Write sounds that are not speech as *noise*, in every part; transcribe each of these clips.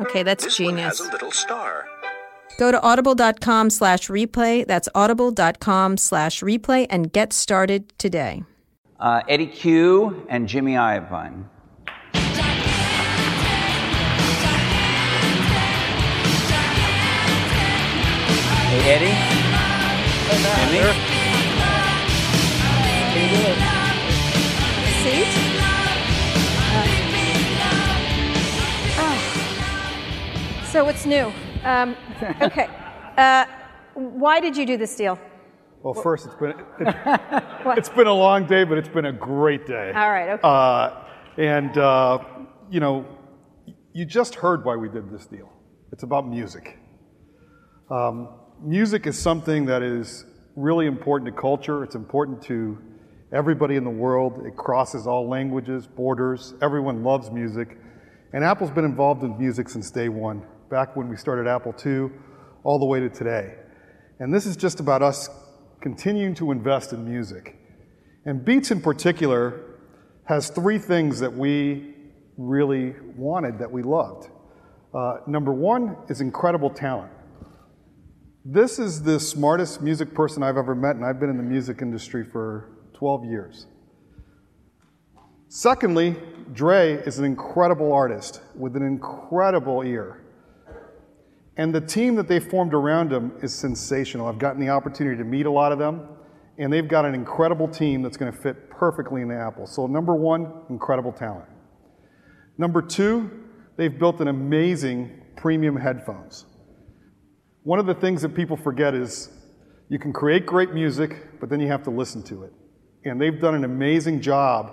Okay, that's This one genius. has a little star. Go to audible.com slash replay. That's audible.com slash replay and get started today. Uh, Eddy Cue and Jimmy Iovine. Hey, Eddy. Jimmy. Seat? So what's new? Um, okay. *laughs* Uh, why did you do this deal? Well, first, it's been *laughs* it, it's been a long day, but it's been a great day. All right, okay. Uh, and uh, you know, you just heard why we did this deal. It's about music. Um, music is something that is really important to culture. It's important to everybody in the world. It crosses all languages, borders. Everyone loves music. And Apple's been involved in music since day one, back when we started Apple II, all the way to today. And this is just about us continuing to invest in music. And Beats in particular has three things that we really wanted that we loved. Uh, number one is incredible talent. This is the smartest music person I've ever met, and I've been in the music industry for 12 years. Secondly, Dre is an incredible artist with an incredible ear. And the team that they formed around him is sensational. I've gotten the opportunity to meet a lot of them, and they've got an incredible team that's going to fit perfectly in the Apple. So, number one, incredible talent. Number two, they've built an amazing premium headphones. One of the things that people forget is you can create great music, but then you have to listen to it. And they've done an amazing job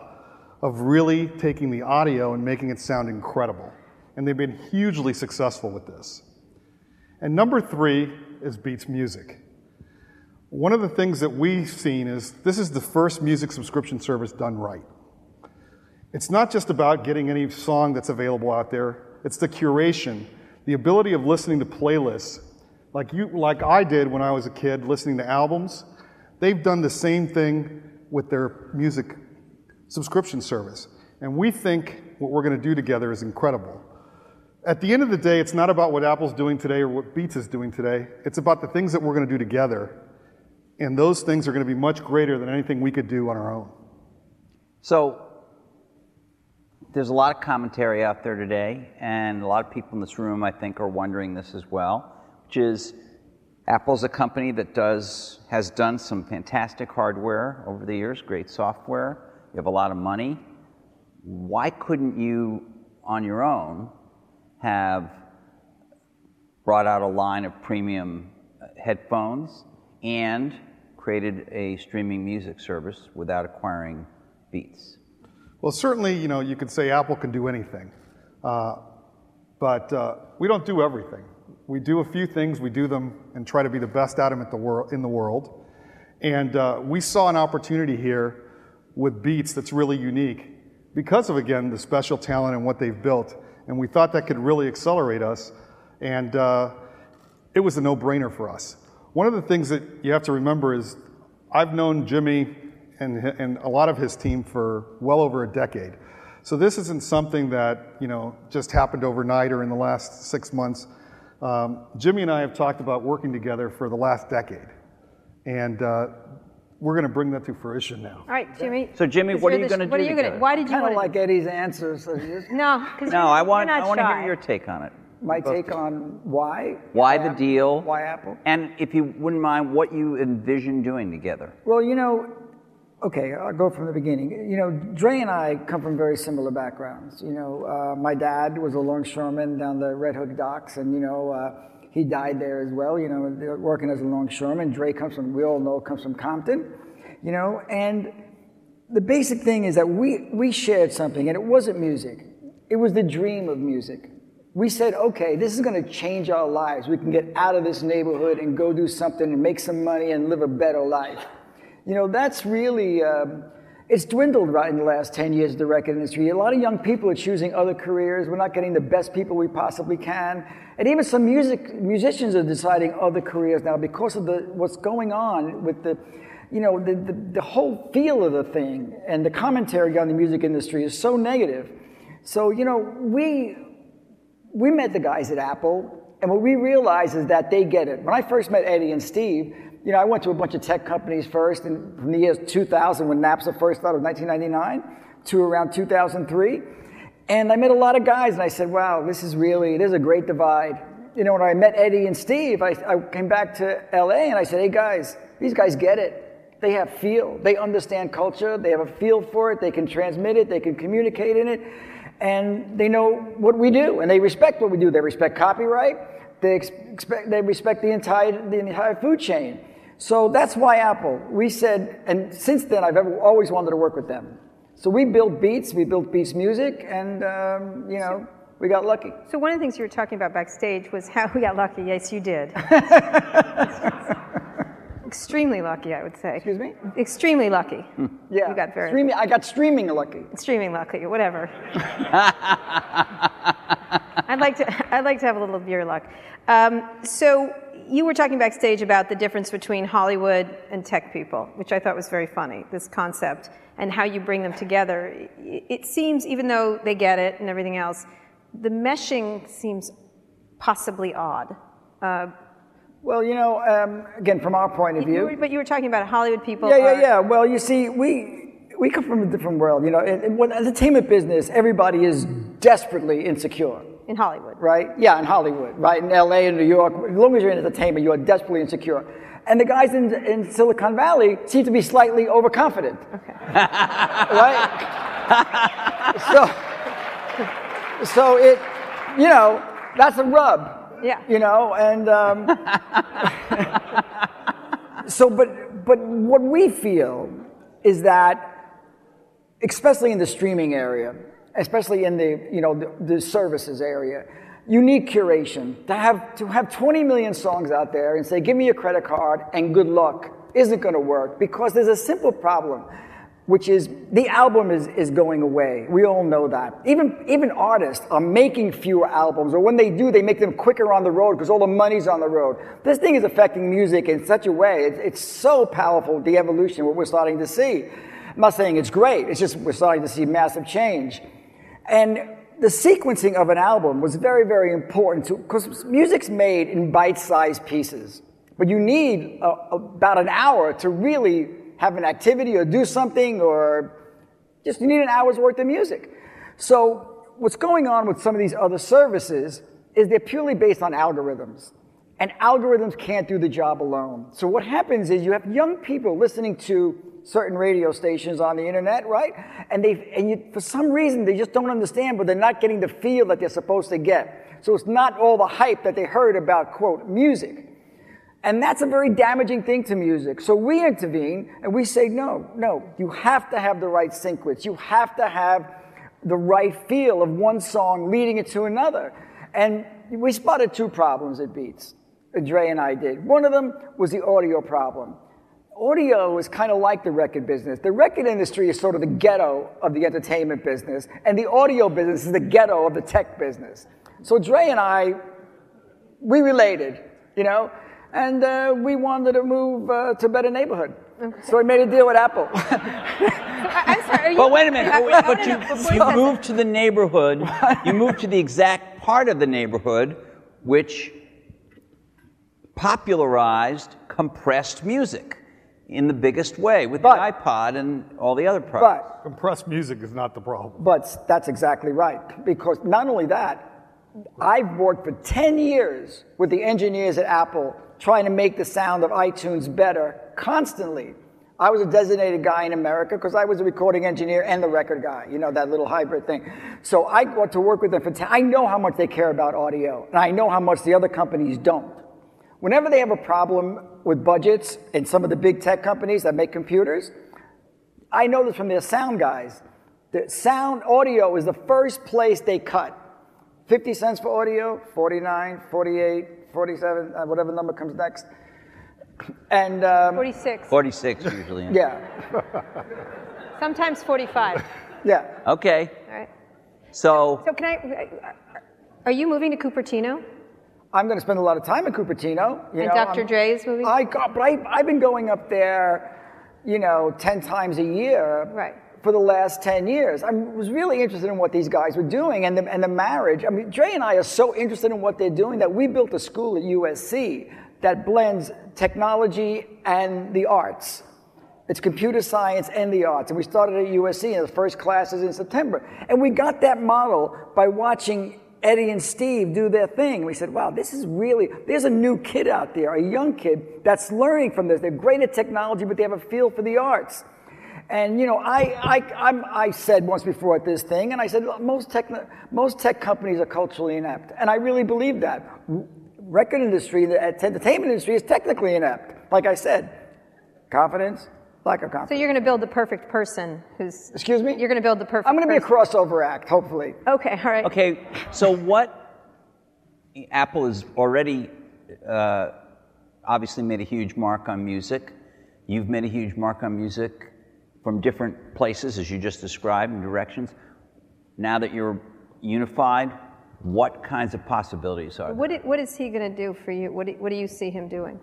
of really taking the audio and making it sound incredible. And they've been hugely successful with this. And number three is Beats Music. One of the things that we've seen is this is the first music subscription service done right. It's not just about getting any song that's available out there, it's the curation, the ability of listening to playlists. Like you like I did when I was a kid listening to albums. They've done the same thing with their music subscription service. And we think what we're going to do together is incredible. At the end of the day, it's not about what Apple's doing today or what Beats is doing today. It's about the things that we're going to do together. And those things are going to be much greater than anything we could do on our own. So there's a lot of commentary out there today, and a lot of people in this room, I think, are wondering this as well, which is Apple's a company that does has done some fantastic hardware over the years, great software. You have a lot of money. Why couldn't you, on your own, have brought out a line of premium headphones and created a streaming music service without acquiring Beats? Well, certainly, you know, you could say Apple can do anything, uh, but uh, we don't do everything. We do a few things, we do them and try to be the best at them at the wor- in the world. And uh, we saw an opportunity here with Beats that's really unique because of, again, the special talent and what they've built. And we thought that could really accelerate us. And uh, it was a no brainer for us. One of the things that you have to remember is I've known Jimmy and, and a lot of his team for well over a decade. So this isn't something that you know just happened overnight or in the last six months. Um, Jimmy and I have talked about working together for the last decade, and uh, we're going to bring that to fruition now. All right, Jimmy. So, Jimmy, what are you're you the- gonna do? What do are you gonna? Why did you Kind want of like Eddy's answers. No, because No, I want I want to shy. hear your take on it. my take on why. Why the Apple- deal? Why Apple? And if you wouldn't mind, what you envision doing together? Well, you know, okay, I'll go from the beginning. You know, Dre and I come from very similar backgrounds. You know, uh, my dad was a longshoreman down the Red Hook docks, and you know, uh, he died there as well. You know, working as a longshoreman. Dre comes from, we all know, comes from Compton. You know, and the basic thing is that we we shared something, and it wasn't music. It was the dream of music. We said, okay, this is going to change our lives. We can get out of this neighborhood and go do something and make some money and live a better life. You know, that's really, um, it's dwindled right in the last 10 years of the record industry. A lot of young people are choosing other careers. We're not getting the best people we possibly can. And even some music, musicians are deciding other careers now because of the, what's going on with the, you know, the, the, the whole feel of the thing and the commentary on the music industry is so negative. So, you know, we, we met the guys at Apple, and what we realized is that they get it. When I first met Eddy and Steve, you know, I went to a bunch of tech companies first, and from the years 2000, when Napster first started, 1999, to around 2003. And I met a lot of guys, and I said, wow, this is really, there's a great divide. You know, when I met Eddy and Steve, I, I came back to LA and I said, hey guys, these guys get it. They have feel. They understand culture. They have a feel for it. They can transmit it. They can communicate in it. And they know what we do. And they respect what we do. They respect copyright. They, expect, they respect the entire, the entire food chain. So that's why Apple. We said, and since then, I've ever, always wanted to work with them. So we built Beats. We built Beats Music. And, um, you know, we got lucky. So one of the things you were talking about backstage was how we got lucky. Yes, you did. *laughs* Extremely lucky, I would say. Excuse me? Extremely lucky. Yeah. You got very Streaming, I got streaming lucky. streaming lucky, whatever. *laughs* I'd like to. I'd like to have a little of your luck. Um, so you were talking backstage about the difference between Hollywood and tech people, which I thought was very funny. This concept and how you bring them together. It, seems, even though they get it and everything else, the meshing seems possibly odd. Uh, Well, you know, um, again, from our point of view. but you were talking about Hollywood people. Yeah, yeah, yeah. Well, you see, we we come from a different world. You know, in, in the entertainment business, everybody is desperately insecure, In Hollywood. right? Yeah, in Hollywood, right? In L.A. and New York, as long as you're in entertainment, you are desperately insecure. And the guys in, in Silicon Valley seem to be slightly overconfident, Okay. *laughs* right? so, so it, you know, that's a rub. Yeah. You know, and um, *laughs* so, but but what we feel is that, especially in the streaming area, especially in the you know the, the services area, need curation. To have to have 20 million songs out there and say, "Give me your credit card and good luck," isn't going to work because there's a simple problem which is the album is, is going away. We all know that. Even, even artists are making fewer albums, or when they do, they make them quicker on the road because all the money's on the road. This thing is affecting music in such a way. It, it's so powerful, the evolution, what we're starting to see. I'm not saying it's great, it's just we're starting to see massive change. And the sequencing of an album was very, very important because music's made in bite sized pieces. But you need a, about an hour to really have an activity or do something or just you need an hour's worth of music. So what's going on with some of these other services is they're purely based on algorithms. And algorithms can't do the job alone. So what happens is you have young people listening to certain radio stations on the internet, right? And they and you, for some reason they just don't understand, but they're not getting the feel that they're supposed to get. So it's not all the hype that they heard about quote music. And that's a very damaging thing to music. So we intervene and we say, no, no, you have to have the right sequence. You have to have the right feel of one song leading it to another. And we spotted two problems at Beats. Dre and I did. One of them was the audio problem. Audio is kind of like the record business. The record industry is sort of the ghetto of the entertainment business, and the audio business is the ghetto of the tech business. So Dre and I, we related, you know, and uh, we wanted to move uh, to a better neighborhood. So I made a deal with Apple. *laughs* I- I'm sorry. Are you, But wait a minute. I- But, I- you, no, you moved to the neighborhood. *laughs* You moved to the exact part of the neighborhood which popularized compressed music in the biggest way with But- the iPod and all the other products. but Compressed music is not the problem. But that's exactly right. Because not only that, I've worked for 10 years with the engineers at Apple trying to make the sound of iTunes better constantly. I was a designated guy in America because I was a recording engineer and the record guy, you know, that little hybrid thing. So I got to work with them for 10. I know how much they care about audio, and I know how much the other companies don't. Whenever they have a problem with budgets in some of the big tech companies that make computers, I know this from their sound guys. The sound audio is the first place they cut. 50 cents for audio, 49, 48, 47, uh, whatever number comes next. And um, 46. 46 usually. yeah, Sometimes 45. yeah. Okay. All right. So, So can I? Are you moving to Cupertino? I'm going to spend a lot of time in Cupertino. You And know, Dr. I'm- Dre is moving? I got, but I, I've been going up there, you know, 10 times a year. Right. For the last 10 years. I was really interested in what these guys were doing and the, and the marriage. I mean, Dre and I are so interested in what they're doing that we built a school at USC that blends technology and the arts. It's computer science and the arts. And we started at USC, in the first classes in September. And we got that model by watching Eddy and Steve do their thing. We said, wow, this is really, there's a new kid out there, a young kid that's learning from this. They're great at technology, but they have a feel for the arts. And you know, I, I, I'm, I said once before at this thing, and I said, most tech, most tech companies are culturally inept. And I really believe that. Record industry, the entertainment industry is technically inept. Like I said, confidence, lack of So you're going to build the perfect person who's. Excuse me? You're going to build the perfect. I'm going to be a crossover act, hopefully. Okay, all right. okay. So what? Apple has already uh, obviously made a huge mark on music. You've made a huge mark on music from different places, as you just described, and directions. Now that you're unified, what kinds of possibilities are there? What, i- what is he going to do for you? What do, what do you see him doing?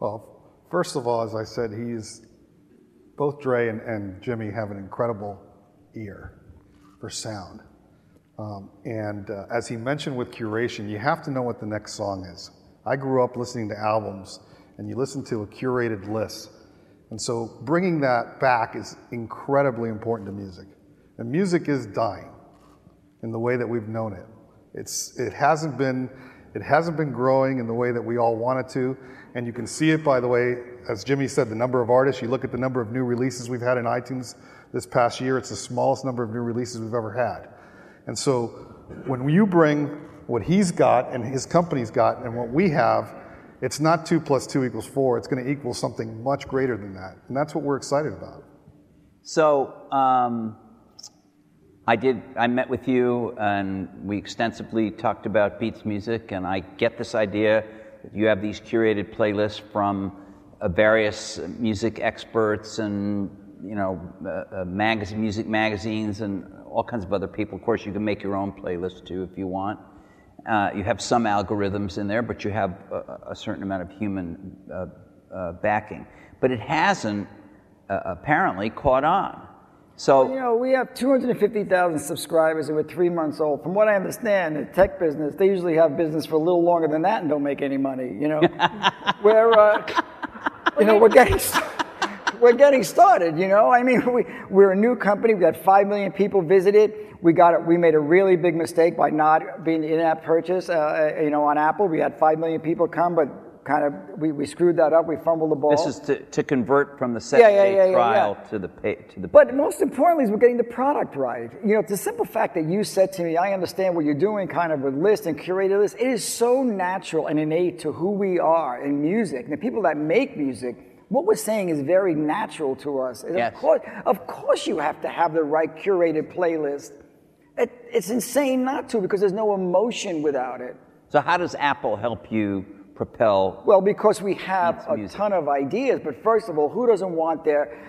Well, first of all, as I said, he's both Dre and, and Jimmy have an incredible ear for sound. Um, and uh, as he mentioned with curation, you have to know what the next song is. I grew up listening to albums, and you listen to a curated list. And so bringing that back is incredibly important to music. And music is dying in the way that we've known it. It's, it, hasn't been, it hasn't been growing in the way that we all want it to. And you can see it by the way, as Jimmy said, the number of artists. You look at the number of new releases we've had in iTunes this past year, it's the smallest number of new releases we've ever had. And so when you bring what he's got and his company's got and what we have, it's not two plus two equals four. It's going to equal something much greater than that. And that's what we're excited about. So um, I did. I met with you, and we extensively talked about Beats music. And I get this idea that you have these curated playlists from various music experts and you know uh, uh, magazine, music magazines, and all kinds of other people. Of course, you can make your own playlist too if you want. Uh, you have some algorithms in there, but you have a, a certain amount of human uh, uh, backing. But it hasn't uh, apparently caught on. So You know, we have 250,000 subscribers and we're three months old. From what I understand, in tech business, they usually have business for a little longer than that and don't make any money. You know, *laughs* we're, uh, you know, we're getting, *laughs* we're getting started. You know, I mean, we we're a new company. We had five million people visit it. We got it. We made a really big mistake by not being in-app purchase. Uh, you know, on Apple, we had five million people come, but kind of we, we screwed that up. We fumbled the ball. This is to, to convert from the Yeah, yeah, day yeah, yeah, trial yeah. to the pay, to the. But most importantly, is we're getting the product right. You know, the simple fact that you said to me, I understand what you're doing kind of with list and curated list, it is so natural and innate to who we are in music. And the people that make music, what we're saying is very natural to us. Yes. Of course, of course you have to have the right curated playlist. It, it's insane not to because there's no emotion without it. so how does Apple help you propel? Well, because we have a music. ton of ideas, but first of all, who doesn't want their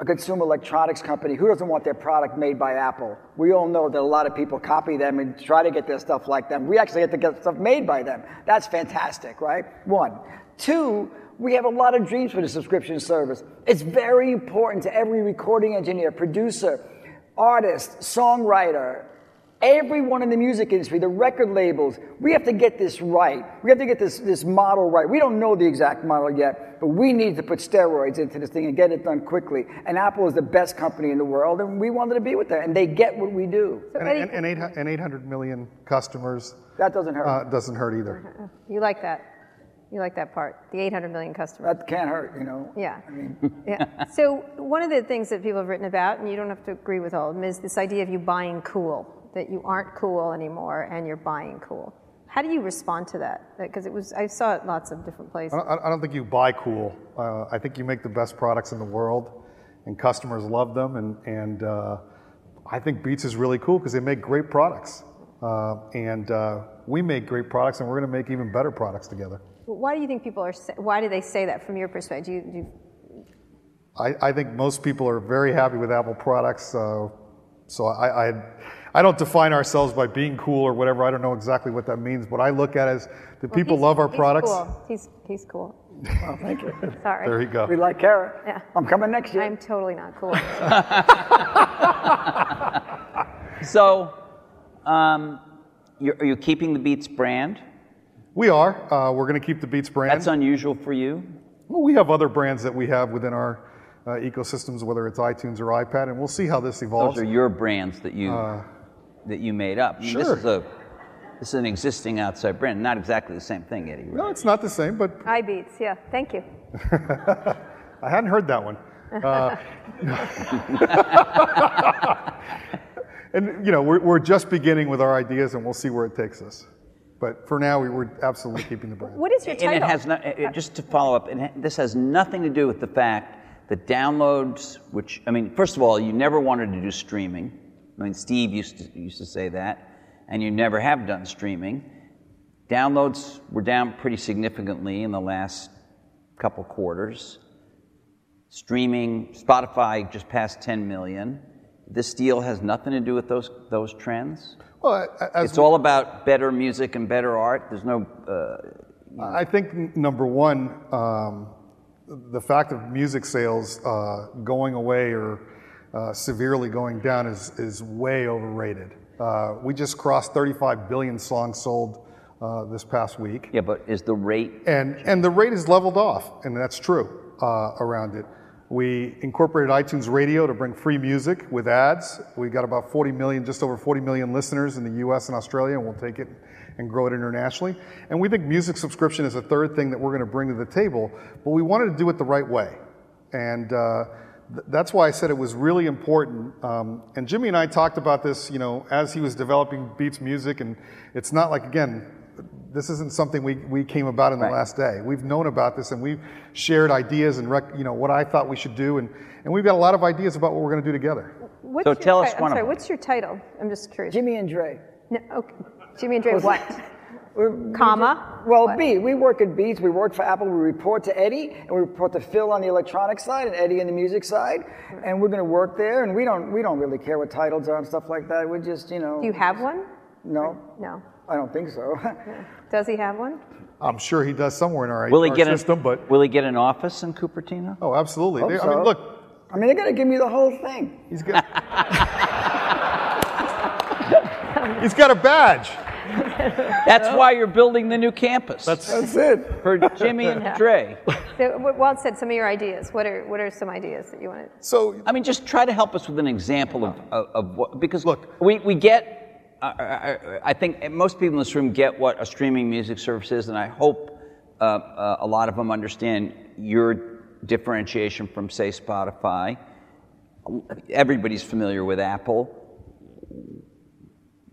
a consumer electronics company, who doesn't want their product made by Apple? We all know that a lot of people copy them and try to get their stuff like them. We actually get to get stuff made by them. That's fantastic, right? One. Two, we have a lot of dreams for the subscription service. It's very important to every recording engineer, producer, artist, songwriter, Everyone in the music industry, the record labels, we have to get this right. We have to get this, this model right. We don't know the exact model yet, but we need to put steroids into this thing and get it done quickly. And Apple is the best company in the world, and we wanted to be with them. And they get what we do. And, and, and, eight, and 800 million customers That doesn't hurt. uh, doesn't hurt either. *laughs* You like that. You like that part. The 800 million customers. that can't hurt, you know. Yeah. *laughs* yeah. So one of the things that people have written about, and you don't have to agree with all of them, is this idea of you buying cool, that you aren't cool anymore and you're buying cool. How do you respond to that? Because it was, I saw it lots of different places. I don't, I don't think you buy cool. Uh, I think you make the best products in the world, and customers love them. And, and uh, I think Beats is really cool because they make great products. Uh, and uh, we make great products, and we're going to make even better products together. Why do you think people are? Why do they say that from your perspective? Do you, do you, I, I think most people are very happy with Apple products. Uh, so I, I, I don't define ourselves by being cool or whatever. I don't know exactly what that means. What I look at it is the people love our he's products. Cool. He's he's cool. Oh, thank you. *laughs* Sorry. There you go. We like Kara. Yeah. I'm coming next year. I'm totally not cool. *laughs* So, um, you're, are you keeping the Beats brand? We are. Uh, we're going to keep the Beats brand. That's unusual for you. Well, we have other brands that we have within our uh, ecosystems, whether it's iTunes or iPad, and we'll see how this evolves. Those are your brands that you that you made up. I mean, This sure. is a this is an existing outside brand, not exactly the same thing, Eddy. right? no, it's not the same, but I beats. Yeah. Thank you. *laughs* I hadn't heard that one. Uh, *laughs* and you know, we're, we're just beginning with our ideas, and we'll see where it takes us. But for now, we were absolutely keeping the brand. What is your title? And it has not, it- just to follow up, and it- this has nothing to do with the fact that downloads, which I mean, first of all, you never wanted to do streaming. I mean, Steve used to used to say that, and you never have done streaming. Downloads were down pretty significantly in the last couple quarters. Streaming, Spotify just passed 10 million. This deal has nothing to do with those those trends. Well, It's all about better music and better art. There's no. Uh, I think number one, um, the fact of music sales uh, going away or uh, severely going down is, is way overrated. Uh, we just crossed 35 billion songs sold uh, this past week. yeah, but is the rate And, and the rate is leveled off, and that's true uh, around it. We incorporated iTunes Radio to bring free music with ads. We got about 40 million, just over 40 million listeners in the US and Australia, and we'll take it and grow it internationally. And we think music subscription is a third thing that we're going to bring to the table, but we wanted to do it the right way. And uh, that's why I said it was really important. Um, and Jimmy and I talked about this, you know, as he was developing Beats music, and it's not like, again, this isn't something we, we came about in the Right. last day. We've known about this and we've shared ideas and rec, you know what I thought we should do, and, and we've got a lot of ideas about what we're going to do together. What's So your tell us ti- I'm one of sorry. them. What's your title? I'm just curious. Jimmy and Dre. No, okay. Jimmy and Dre. What? *laughs* We're- Comma. Well, What? B, we work at Beats, we work for Apple, we report to Eddy, and we report to Phil on the electronic side and Eddy on the music side, mm-hmm. and we're gonna work there, and we don't we don't really care what titles are and stuff like that. We just, you know. Do you have one? No, No. I don't think so. Does he have one? I'm sure he does somewhere in our will he HR get system, an, but Will he get an office in Cupertino? oh, absolutely. Hope They- I so. mean, look, I mean, they're gonna give me the whole thing. he's got *laughs* he's got a badge. *laughs* That's why you're building the new campus. That's That's it. for Jimmy and Dre. So, what- Walt said some of your ideas. What are what are some ideas that you want to? so. I mean, just try to help us with an example of, of, of what, because Look. we, we get, uh, I, I think most people in this room get what a streaming music service is, and I hope uh, uh, a lot of them understand your differentiation from, say, Spotify. Everybody's familiar with Apple.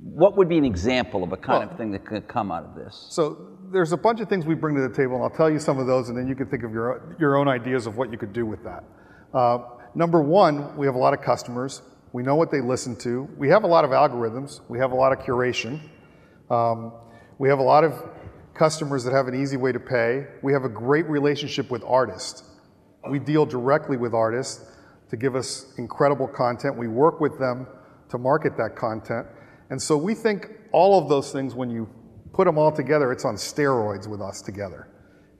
What would be an example of a kind of thing that could come out of this? So there's a bunch of things we bring to the table, and I'll tell you some of those, and then you can think of your, your own ideas of what you could do with that. Uh, number one, we have a lot of customers. We know what they listen to. We have a lot of algorithms. We have a lot of curation. Um, we have a lot of customers that have an easy way to pay. We have a great relationship with artists. We deal directly with artists to give us incredible content. We work with them to market that content. And so we think all of those things, when you put them all together, it's on steroids with us together.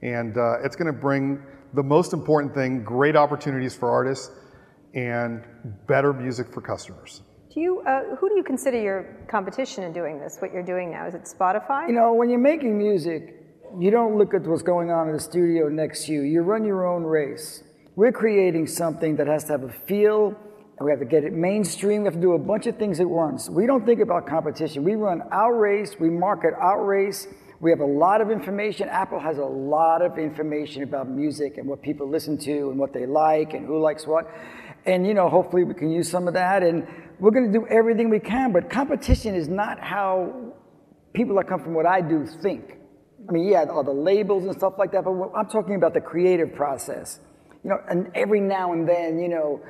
And uh, it's going to bring the most important thing great opportunities for artists and better music for customers. Do you, uh, who do you consider your competition in doing this, what you're doing now? Is it Spotify? You know, when you're making music, you don't look at what's going on in the studio next to you. You run your own race. We're creating something that has to have a feel, and we have to get it mainstream. We have to do a bunch of things at once. We don't think about competition. We run our race, we market our race. We have a lot of information. Apple has a lot of information about music and what people listen to and what they like and who likes what. And, you know, hopefully we can use some of that. And we're going to do everything we can. But competition is not how people that come from what I do think. I mean, yeah, all the labels and stuff like that, but I'm talking about the creative process. You know, and every now and then, you know,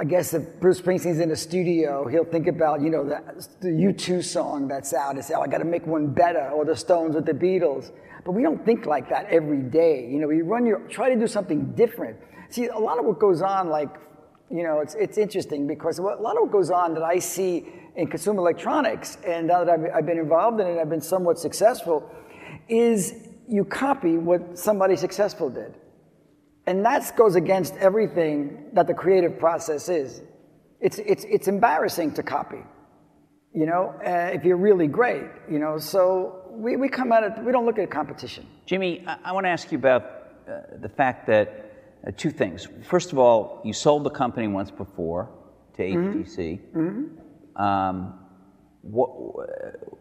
I guess if Bruce Springsteen's in the studio, he'll think about, you know, the, the U2 song that's out and say, oh, I got to make one better, or the Stones with the Beatles. But we don't think like that every day. You know, we run your, try to do something different. See, a lot of what goes on, like, you know, it's, it's interesting because a lot of what goes on that I see in consumer electronics, and now that I've, I've been involved in it, I've been somewhat successful, is you copy what somebody successful did. And that goes against everything that the creative process is. It's, it's, it's embarrassing to copy, you know, uh, if you're really great, you know. So we, we come at it, we don't look at competition. Jimmy, I, I want to ask you about uh, the fact that uh, two things. First of all, you sold the company once before to HTC. Mm-hmm. mm-hmm. Um, what,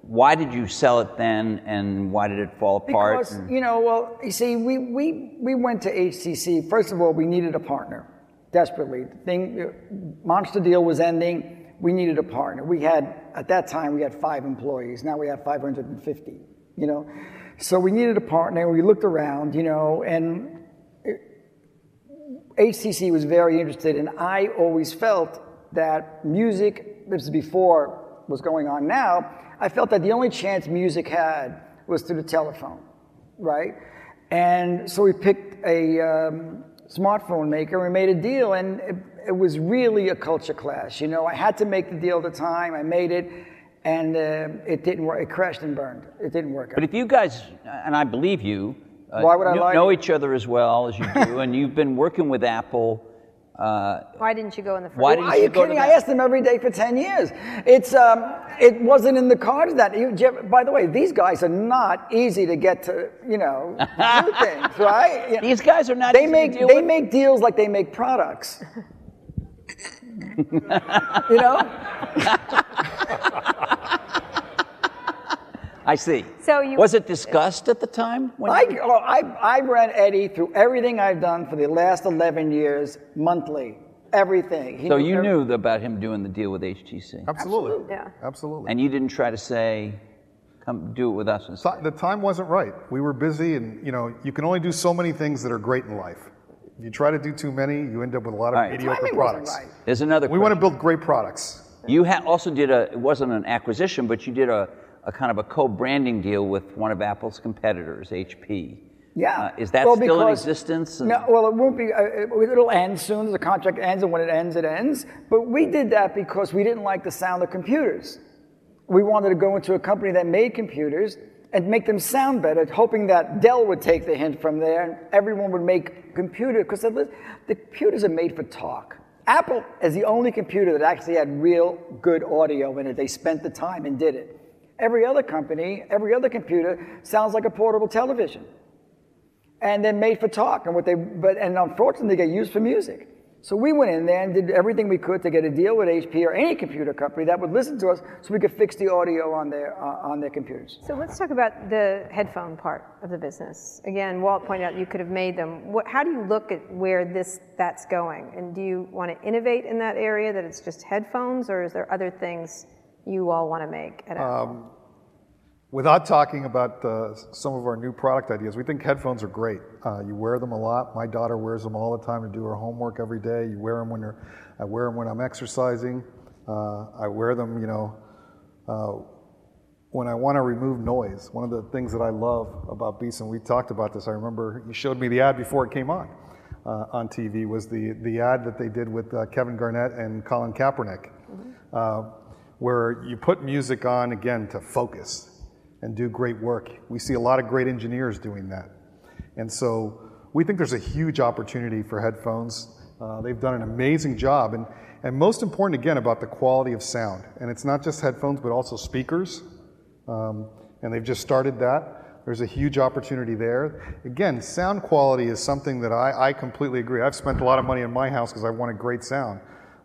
why did you sell it then, and why did it fall apart? Because you know, well, you see, we we we went to HTC. First of all, we needed a partner desperately. The thing, uh, Monster deal was ending. We needed a partner. We had at that time we had five employees. Now we have 550. You know, so we needed a partner. We looked around, you know, and uh, it, HTC was very interested, and I always felt that music. This is before was going on now, I felt that the only chance music had was through the telephone, right? And so we picked a um, smartphone maker and we made a deal, and it, it, was really a culture clash. You know, I had to make the deal at the time, I made it, and uh, it didn't work. It crashed and burned. It didn't work. But if you guys, and I believe you, uh, Why would I know, know each other as well as you do, *laughs* and you've been working with Apple uh, why didn't you go in the first? Why didn't Are you, you kidding? I asked them every day for ten years. It's um, it wasn't in the cards that. You, by the way, these guys are not easy to get to. You know, do *laughs* things right. You know, these guys are not. They make they with. make deals like they make products. *laughs* you know. *laughs* I see. So you was it discussed at the time? I, you... oh, I, I ran Eddy through everything I've done for the last 11 years monthly. Everything. He so you every... knew about him doing the deal with HTC? Absolutely. Absolutely. Yeah. Absolutely. And you didn't try to say, come do it with us instead? The time wasn't right. We were busy, and you know, you can only do so many things that are great in life. If you try to do too many, you end up with a lot of right. mediocre products. Right. There's another. We question. want to build great products. You ha- also did a. It wasn't an acquisition, but you did a a kind of a co-branding deal with one of Apple's competitors, HP. Yeah. Uh, is that well, still in existence? No, well, it won't be. Uh, it'll end soon. The contract ends, and when it ends, it ends. But we did that because we didn't like the sound of computers. We wanted to go into a company that made computers and make them sound better, hoping that Dell would take the hint from there and everyone would make computer because the, the computers are made for talk. Apple is the only computer that actually had real good audio in it. They spent the time and did it. Every other company, every other computer sounds like a portable television. And they're made for talk, and what they but and unfortunately they get used for music. So we went in there and did everything we could to get a deal with HP or any computer company that would listen to us, so we could fix the audio on their uh, on their computers. So let's talk about the headphone part of the business. Again, Walt pointed out you could have made them. What, how do you look at where this that's going? And do you want to innovate in that area that it's just headphones, or is there other things you all want to make at? Um, without talking about uh, some of our new product ideas, we think headphones are great. Uh, you wear them a lot. My daughter wears them all the time to do her homework every day. You wear them when you're, I wear them when I'm exercising. Uh, I wear them, you know, uh, when I want to remove noise. One of the things that I love about Beats, and we talked about this. I remember you showed me the ad before it came on. Uh, on TV was the, the ad that they did with uh, Kevin Garnett and Colin Kaepernick. Mm-hmm where you put music on again to focus and do great work. We see a lot of great engineers doing that. And so we think there's a huge opportunity for headphones Uh, they've done an amazing job, and, and most important, again, about the quality of sound. And it's not just headphones, but also speakers. Um, and they've just started that. There's a huge opportunity there. Again, sound quality is something that I, I completely agree. I've spent a lot of money in my house because I wanted great sound.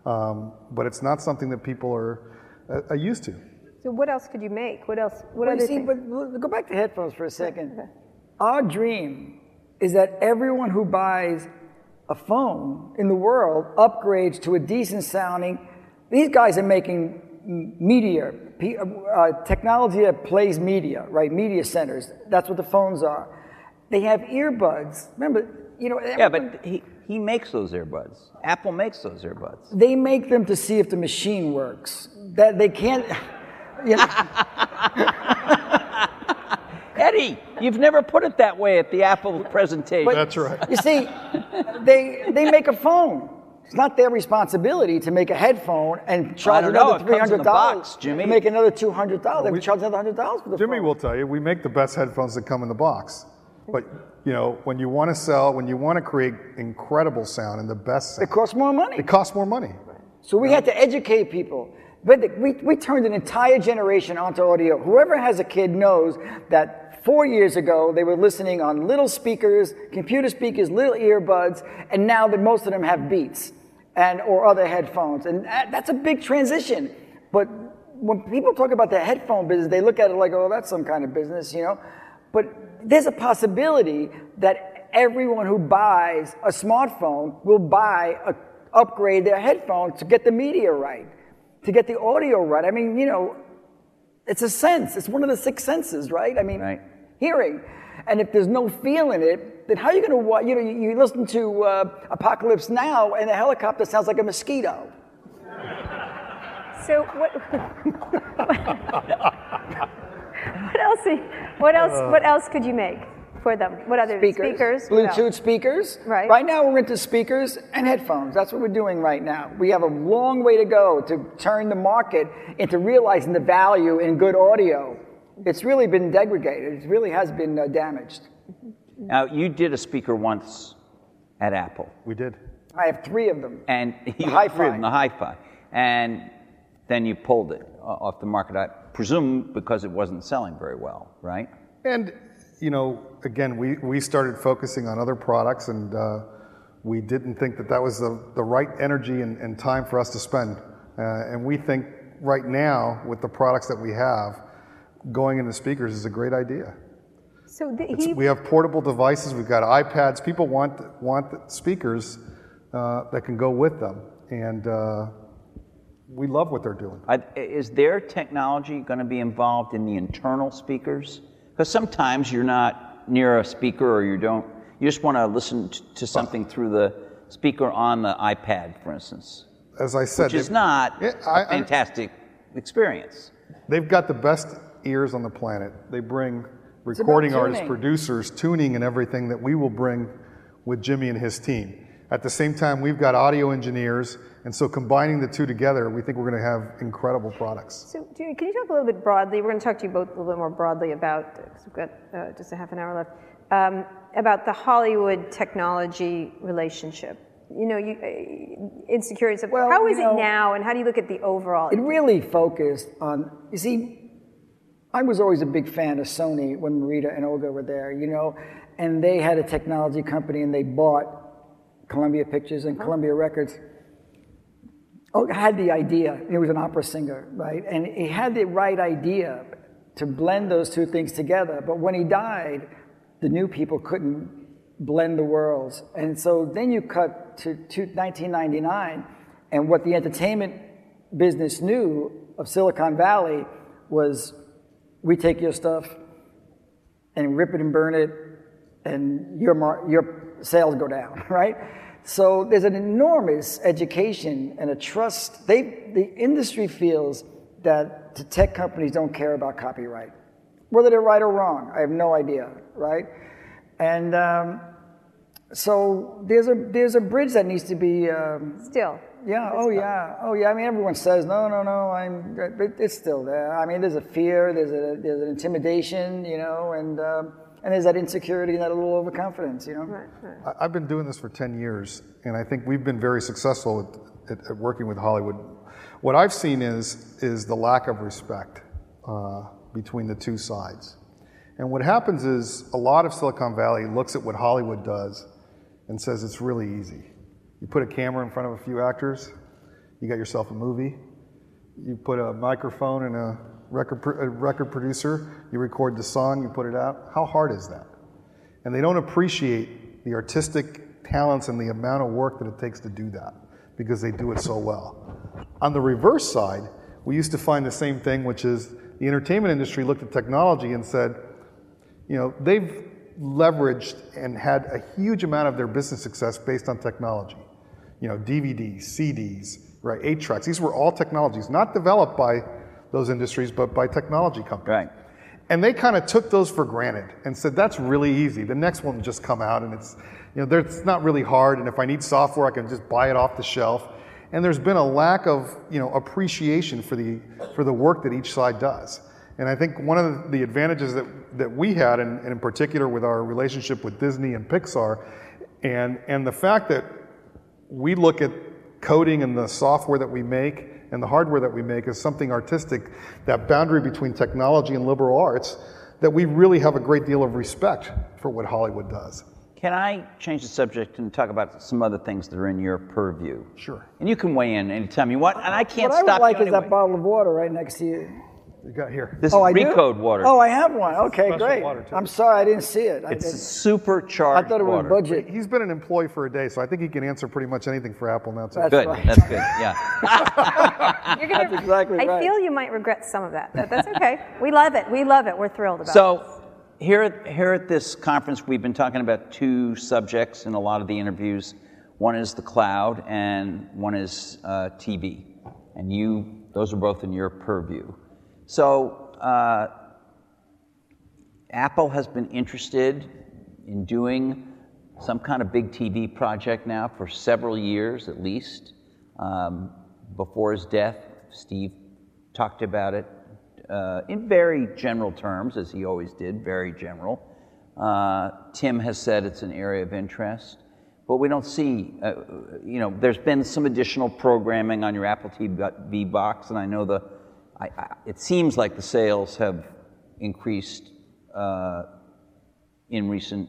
Um, but it's not something that people are uh, uh used to. So what else could you make? What else? What well, other see, but go back to headphones for a second. Okay. Our dream is that everyone who buys a phone in the world upgrades to a decent sounding. These guys are making media, uh, technology that plays media, right? Media centers. That's what the phones are. They have earbuds. Remember, you know. Yeah, but he, he makes those earbuds. Apple makes those earbuds. They make them to see if the machine works. That they can't. You know? *laughs* Eddy, you've never put it that way at the Apple presentation. But, That's right. You see, they they make a phone. It's not their responsibility to make a headphone and charge another three hundred dollars. Jimmy, make another two hundred dollars. They charge another hundred dollars for the Jimmy phone. will tell you, we make the best headphones that come in the box. But you know, when you want to sell, when you want to create incredible sound and the best sound, it costs more money. It costs more money. So we had to educate people. But we, we turned an entire generation onto audio. Whoever has a kid knows that four years ago they were listening on little speakers, computer speakers, little earbuds, and now that most of them have Beats and or other headphones, and uh, that's a big transition. But when people talk about the headphone business, they look at it like, oh, that's some kind of business, you know. But there's a possibility that everyone who buys a smartphone will buy a upgrade their headphones to get the media right to get the audio right. I mean, you know, it's a sense. It's one of the six senses, right? I mean, right. hearing. And if there's no feel in it, then how are you going to, you know, you, you listen to uh, Apocalypse Now and the helicopter sounds like a mosquito. So what? *laughs* what else? What else? What else could you make? For them? What other speakers? speakers Bluetooth speakers. Right. Right now we're into speakers and headphones. That's what we're doing right now. We have a long way to go to turn the market into realizing the value in good audio. It's really been degraded. It really has been uh, damaged. Now you did a speaker once at Apple. We did. I have three of them. And *laughs* you hi three of them, the hi-fi, and then you pulled it off the market. I presume because it wasn't selling very well, right? And you know, again, we, we started focusing on other products and uh, we didn't think that that was the, the right energy and, and time for us to spend. Uh, and we think right now, with the products that we have, going into speakers is a great idea. So the, he... we have portable devices, we've got iPads. People want, want speakers uh, that can go with them. And uh, we love what they're doing. Is their technology going to be involved in the internal speakers? Because sometimes you're not near a speaker or you don't, you just want to listen to something through the speaker on the iPad, for instance. As I said, which is not yeah, I, a fantastic I, experience. They've got the best ears on the planet. They bring recording artists, producers, tuning, and everything that we will bring with Jimmy and his team. At the same time, we've got audio engineers and so combining the two together, we think we're going to have incredible products. So can you talk a little bit broadly? We're going to talk to you both a little bit more broadly about, because we've got uh, just a half an hour left, um, about the Hollywood technology relationship. You know, you, uh, insecurities of well, how is know, it now and how do you look at the overall? It really focused on, you see, I was always a big fan of Sony when Morita and Ohga were there, you know, and they had a technology company and they bought Columbia Pictures and uh-huh. Columbia Records Oh, had the idea. He was an opera singer, right? And he had the right idea to blend those two things together. But when he died, the new people couldn't blend the worlds. And so then you cut to, to 1999, and what the entertainment business knew of Silicon Valley was we take your stuff and rip it and burn it, and your, mar- your sales go down, *laughs* right? So there's an enormous education and a trust. They, the industry feels that the tech companies don't care about copyright. Whether they're right or wrong, I have no idea, right? And um, so there's a, there's a bridge that needs to be. Um, still. Yeah, oh yeah, oh yeah. I mean, everyone says, no, no, no, I'm, but it's still there. I mean, there's a fear, there's, a, there's an intimidation, you know, and um, And there's that insecurity and that little overconfidence, you know? Right, right. I- I've been doing this for 10 years, and I think we've been very successful at, at, at working with Hollywood. What I've seen is, is the lack of respect uh, between the two sides. And what happens is a lot of Silicon Valley looks at what Hollywood does and says it's really easy. You put a camera in front of a few actors, you got yourself a movie. You put a microphone and a record, a uh, record producer, you record the song, you put it out. How hard is that? And they don't appreciate the artistic talents and the amount of work that it takes to do that because they do it so well. On the reverse side, we used to find the same thing, which is the entertainment industry looked at technology and said, you know, they've leveraged and had a huge amount of their business success based on technology. You know, DVDs, CDs, right, eight tracks. These were all technologies, not developed by those industries, but by technology companies. Right. And they kind of took those for granted and said, that's really easy. The next one will just come out and it's, you know, it's not really hard. And if I need software, I can just buy it off the shelf. And there's been a lack of, you know, appreciation for the, for the work that each side does. And I think one of the advantages that, that we had, and, and in particular with our relationship with Disney and Pixar, and, and the fact that we look at coding and the software that we make and the hardware that we make is something artistic, that boundary between technology and liberal arts, that we really have a great deal of respect for what Hollywood does. Can I change the subject and talk about some other things that are in your purview? Sure. And you can weigh in anytime you want, and I can't what I stop would like you is anyway. that bottle of water right next to you. You got here. This Oh, I is do? Recode water. Oh, I have one. Okay, Special great. water, too. I'm sorry, I didn't see it. I, it's didn't- supercharged I thought it was water. budget. He's been an employee for a day, so I think he can answer pretty much anything for Apple now, too. That's Good, right. that's good, yeah. *laughs* You're gonna, That's exactly I right. feel you might regret some of that, but that's okay. we love it. We love it. We're thrilled about it. So, here, at- here at this conference, we've been talking about two subjects in a lot of the interviews. One is the cloud, and one is uh, TV. And you, those are both in your purview. So, uh, Apple has been interested in doing some kind of big TV project now for several years at least. Um, before his death, Steve talked about it uh, in very general terms, as he always did, very general. Uh, Tim has said it's an area of interest, but we don't see, uh, you know, there's been some additional programming on your Apple TV box, and I know the, I, I, it seems like the sales have increased uh, in recent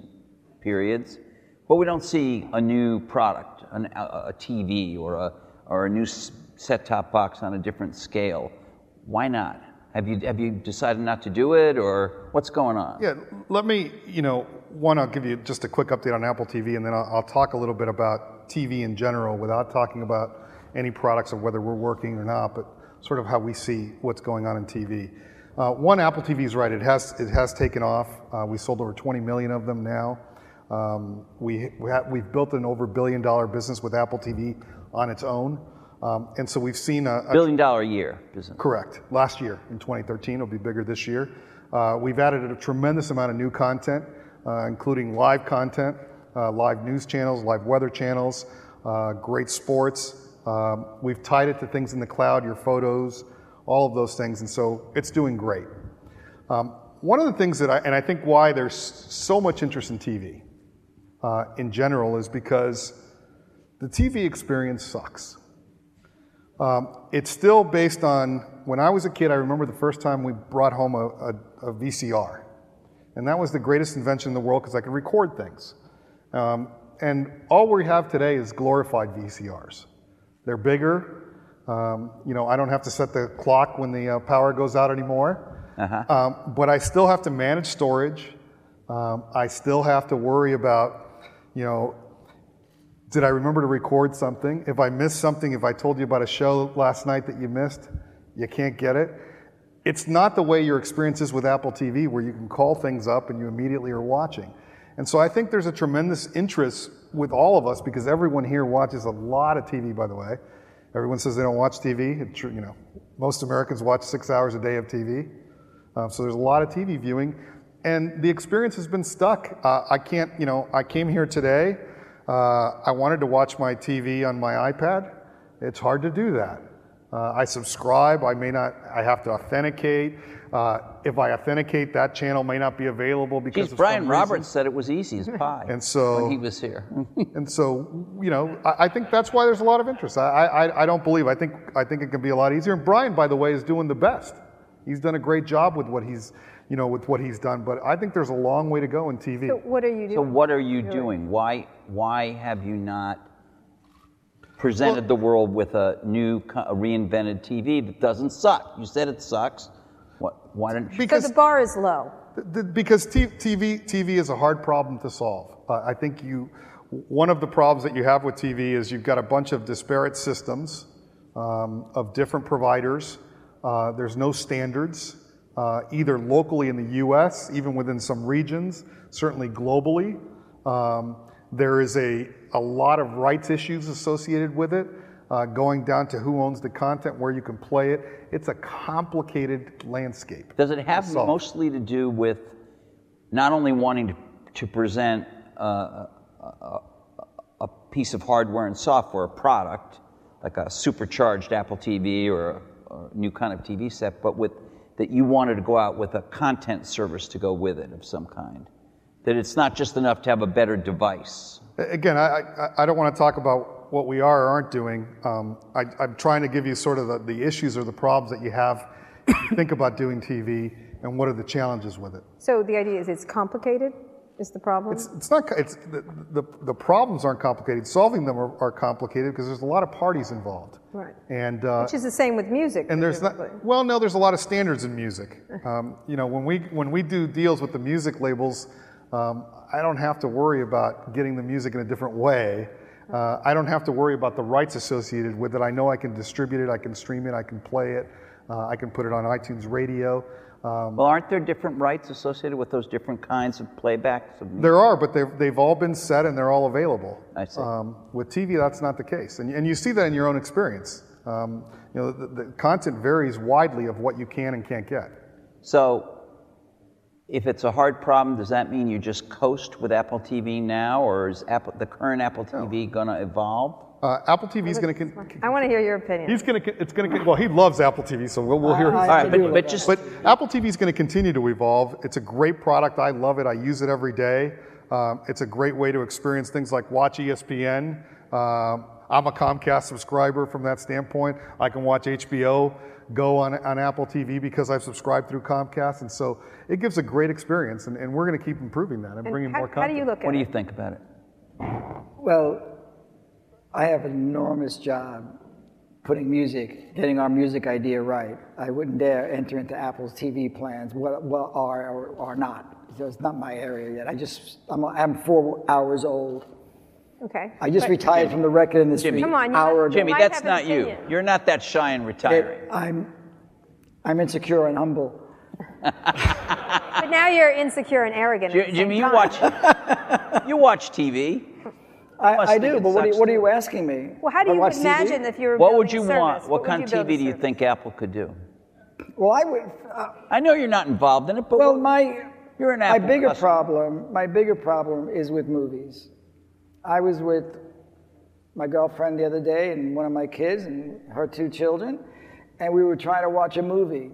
periods, but we don't see a new product, an, a, a TV or a, or a new set-top box on a different scale. Why not? Have you, have you decided not to do it, or what's going on? Yeah, let me, you know, one, I'll give you just a quick update on Apple TV, and then I'll, I'll talk a little bit about TV in general without talking about any products or whether we're working or not, but sort of how we see what's going on in TV. Uh, one, Apple TV is right; it has it has taken off. Uh, we sold over 20 million of them now. Um, we we have, we've built an over billion dollar business with Apple TV on its own, um, and so we've seen a, a Billion dollar a year business. Correct. Last year, in 2013, it'll be bigger this year. Uh, we've added a tremendous amount of new content, uh, including live content, uh, live news channels, live weather channels, uh, great sports. Um, we've tied it to things in the cloud, your photos, all of those things, and so it's doing great. Um, one of the things that I, and I think why there's so much interest in TV uh, in general is because the TV experience sucks. Um, it's still based on when I was a kid. I remember the first time we brought home a, a, a VCR, and that was the greatest invention in the world because I could record things. Um, and all we have today is glorified VCRs. They're bigger. Um, you know, I don't have to set the clock when the uh, power goes out anymore. Um, but I still have to manage storage. Um, I still have to worry about, you know, did I remember to record something? If I missed something, if I told you about a show last night that you missed, you can't get it. It's not the way your experience is with Apple TV, where you can call things up and you immediately are watching. And so I think there's a tremendous interest with all of us because everyone here watches a lot of TV, by the way. Everyone says they don't watch TV. You know, most Americans watch six hours a day of TV. Uh, so there's a lot of TV viewing, and the experience has been stuck. Uh, I can't, you know, I came here today. Uh, I wanted to watch my TV on my iPad. It's hard to do that. Uh, I subscribe. I may not. I have to authenticate. Uh, if I authenticate, that channel may not be available because Geez, of Brian some Roberts reason. said it was easy as pie *laughs* And so- when he was here. *laughs* And so, you know, I, I think that's why there's a lot of interest. I, I, I don't believe. I think I think it can be a lot easier. And Brian, by the way, is doing the best. He's done a great job with what he's, you know, with what he's done. But I think there's a long way to go in TV. So what are you doing? So what are you doing? Why why have you not presented the world with a new co- a reinvented TV that doesn't suck? You said it sucks. What? Why didn't you? so because the bar is low. Th- th- because TV TV is a hard problem to solve. Uh, I think you one of the problems that you have with TV is you've got a bunch of disparate systems um, of different providers. Uh, there's no standards, uh, either locally in the U.S., even within some regions, certainly globally. Um, there is a, a lot of rights issues associated with it, uh, going down to who owns the content, where you can play it. It's a complicated landscape. Does it have solve. mostly to do with not only wanting to, to present uh, a, a, a piece of hardware and software, a product, like a supercharged Apple TV or a, or a new kind of TV set, but with that you wanted to go out with a content service to go with it of some kind? That it's not just enough to have a better device. Again, I, I, I don't want to talk about what we are or aren't doing. Um, I, I'm trying to give you sort of the, the issues or the problems that you have. you think about doing TV and what are the challenges with it. So the idea is it's complicated. Is the problem? It's, it's not. It's the, the, the problems aren't complicated. Solving them are, are complicated because there's a lot of parties involved. Right. And uh, Which is the same with music. and there's not. Well, no, there's a lot of standards in music. *laughs* Um, you know, when we when we do deals with the music labels, um, I don't have to worry about getting the music in a different way. Uh, I don't have to worry about the rights associated with it. I know I can distribute it, I can stream it, I can play it, uh, I can put it on iTunes Radio. Um, Well, aren't there different rights associated with those different kinds of playbacks of? There are, but they've, they've all been set and they're all available. I see. Um, with TV, that's not the case. And, and you see that in your own experience. Um, you know, the, the content varies widely of what you can and can't get. So, if it's a hard problem, does that mean you just coast with Apple TV now, or is Apple, the current Apple TV going to evolve? Uh, Apple TV is going to. I want to hear your opinion. He's going to. It's going to. Well, he loves Apple TV, so we'll, we'll hear his. I- All right, but, but just But Apple TV is going to continue to evolve. It's a great product. I love it. I use it every day. Um, it's a great way to experience things like watch ESPN. Um, I'm a Comcast subscriber from that standpoint. I can watch HBO go on, on Apple TV because I've subscribed through Comcast. And so it gives a great experience. And, and we're going to keep improving that and, And bringing how, more how content. do you look at what do you think about it? Well, I have an enormous job putting music, getting our music idea right. I wouldn't dare enter into Apple's TV plans, what, what are or are not. So it's not my area yet. I just, I'm, I'm four hours old. Okay. I just But- retired from the record industry Jimmy. Come on, you hour have- ago. Jimmy, might that's have an not you. opinion. You're not that shy and retiring. It- I'm, I'm insecure and humble. *laughs* But now you're insecure and arrogant. at Ji- the Jimmy, you time. watch, *laughs* you watch TV. I, must I think do, it but what, are you, sucks what are you asking me? Well, how do I you watch TV? imagine if you were What would building you a want? service, What kind of build TV a do you service? think Apple could do? Well, I would. Uh, I know you're not involved in it, but well, what- my you're an Apple my Apple bigger customer. problem. My bigger problem is with movies. I was with my girlfriend the other day and one of my kids and her two children, and we were trying to watch a movie.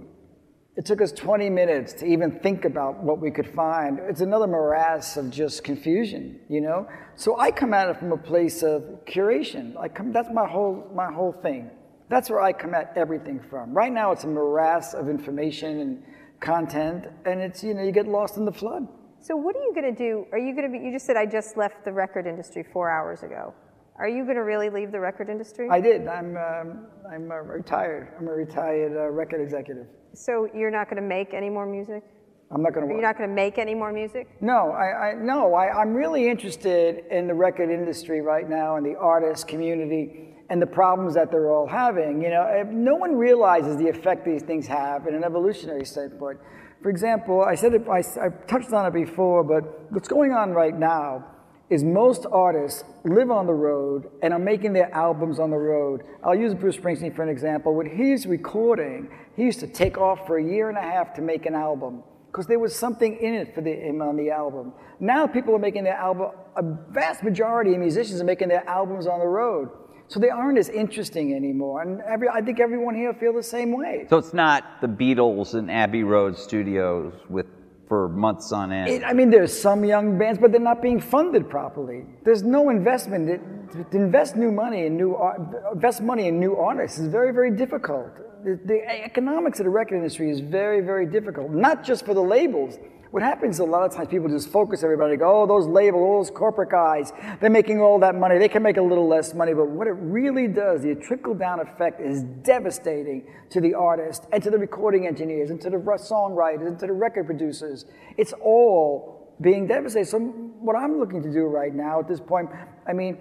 It took us 20 minutes to even think about what we could find. It's another morass of just confusion, you know. So I come at it from a place of curation. I come. That's my whole my whole thing. That's where I come at everything from. Right now, it's a morass of information and content, and it's you know you get lost in the flood. So what are you going to do? Are you going to be? You just said I just left the record industry four hours ago. Are you going to really leave the record industry? I did. I'm um, I'm uh, retired. I'm a retired uh, record executive. so you're not going to make any more music? I'm not going to. you not going to make any more music? No, I, I no, I, I'm really interested in the record industry right now and the artist community and the problems that they're all having. You know, no one realizes the effect these things have in an evolutionary standpoint. For example, I said it, I, I touched on it before, but what's going on right now is most artists live on the road and are making their albums on the road. I'll use Bruce Springsteen for an example. When he's recording, he used to take off for a year and a half to make an album because there was something in it for the, him on the album. Now people are making their album, a vast majority of musicians are making their albums on the road. So they aren't as interesting anymore. And every, I think everyone here feel the same way. So it's not the Beatles in Abbey Road studios with for months on end. It, I mean, there's some young bands, but they're not being funded properly. There's no investment. It, to invest new money in new art, invest money in new artists is very, very difficult. The, the economics of the record industry is very, very difficult. Not just for the labels, what happens a lot of times, people just focus everybody, go, oh, those labels, all those corporate guys, they're making all that money. They can make a little less money. But what it really does, the trickle down effect is devastating to the artist and to the recording engineers and to the songwriters and to the record producers. It's all being devastated. So, what I'm looking to do right now at this point, I mean,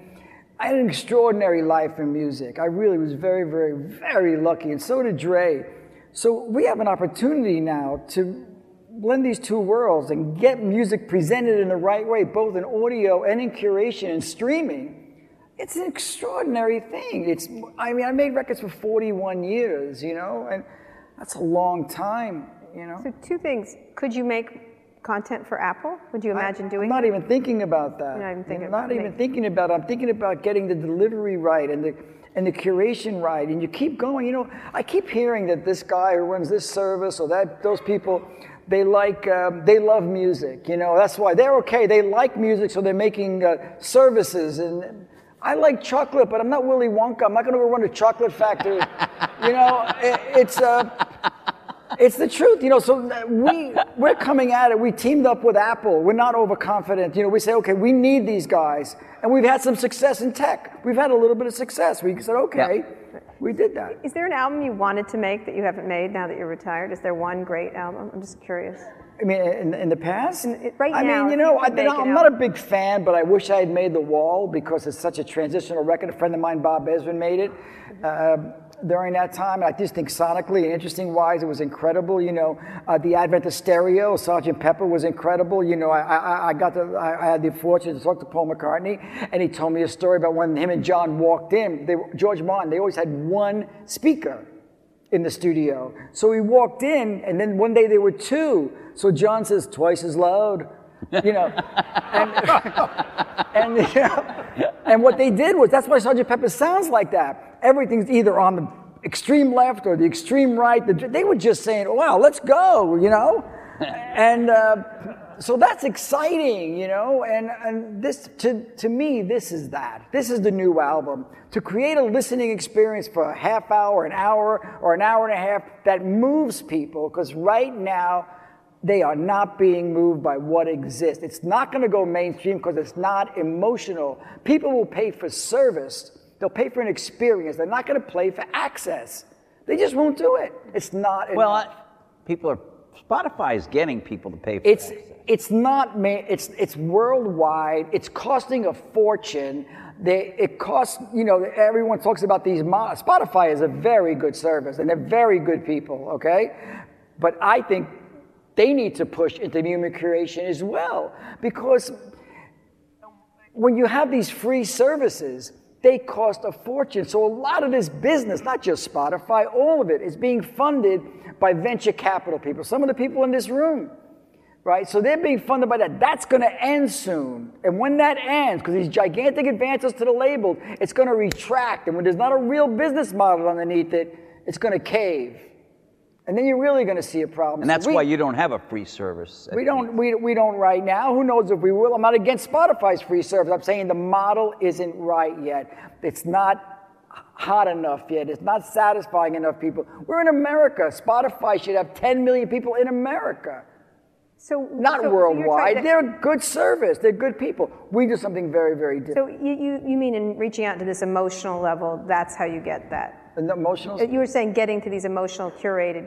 I had an extraordinary life in music. I really was very, very, very lucky, and so did Dre. So we have an opportunity now to blend these two worlds and get music presented in the right way, both in audio and in curation and streaming, it's an extraordinary thing. It's, I mean, I made records for 41 years, you know, and that's a long time, you know. So two things. Could you make content for Apple? Would you imagine I, doing I'm not that? even thinking about that. You're not even thinking I'm not even thinking about it. I'm thinking about getting the delivery right and the and the curation right. And you keep going. You know, I keep hearing that this guy who runs this service or that those people, they like um, they love music. You know, that's why they're okay. They like music, so they're making uh, services and. I like chocolate, but I'm not Willy Wonka. I'm not going to run a chocolate factory. *laughs* you know, it, it's uh, it's the truth, you know. So we we're coming at it. We teamed up with Apple. We're not overconfident. You know, we say, okay, we need these guys, and we've had some success in tech. We've had a little bit of success. We said, okay, we did that. Is there an album you wanted to make that you haven't made now that you're retired? Is there one great album? I'm just curious. I mean, in, in the past, In- right I now, mean, you know, you I, I'm an not a big fan, but I wish I had made The Wall because it's such a transitional record. A friend of mine, Bob Ezrin, made it. Uh, during that time, I just think sonically and interesting wise, it was incredible. You know, uh, the advent of stereo, Sgt. Pepper was incredible. You know, I, I, I got to, I, I had the fortune to talk to Paul McCartney, and he told me a story about when him and John walked in. They, George Martin, they always had one speaker in the studio. So he walked in, and then one day there were two. So John says, twice as loud, you know. and, and, you know, and what they did was, that's why Sgt. Pepper sounds like that. Everything's either on the extreme left or the extreme right. They were just saying, wow, let's go, you know. and uh, so that's exciting, you know. And, and this, to, to me, this is that. This is the new album. To create a listening experience for a half hour, an hour, or an hour and a half that moves people, because right now, they are not being moved by what exists. It's not going to go mainstream because it's not emotional. People will pay for service, they'll pay for an experience. They're not going to pay for access. They just won't do it. It's not. well. I, people are. Spotify is getting people to pay for It's it. it's not it's it's worldwide. It's costing a fortune. They, it costs you know everyone talks about these. Spotify is a very good service and they're very good people. Okay, but I think they need to push into human creation as well because when you have these free services, they cost a fortune. So a lot of this business, not just Spotify, all of it is being funded by venture capital people. Some of the people in this room, right? So they're being funded by that. That's going to end soon. And when that ends, because these gigantic advances to the label, it's going to retract. And when there's not a real business model underneath it, it's going to cave. And then you're really going to see a problem. And that's So we- why you don't have a free service. we don't, we, we don't right now. Who knows if we will? I'm not against Spotify's free service. I'm saying the model isn't right yet. It's not hot enough yet. It's not satisfying enough people. We're in America. Spotify should have 10 million people in America, So not so- so worldwide. trying to- They're good service. They're good people. We do something very, very different. So you, you, you mean in reaching out to this emotional level, that's how you get that? And the emotional. You were saying getting to these emotional, curated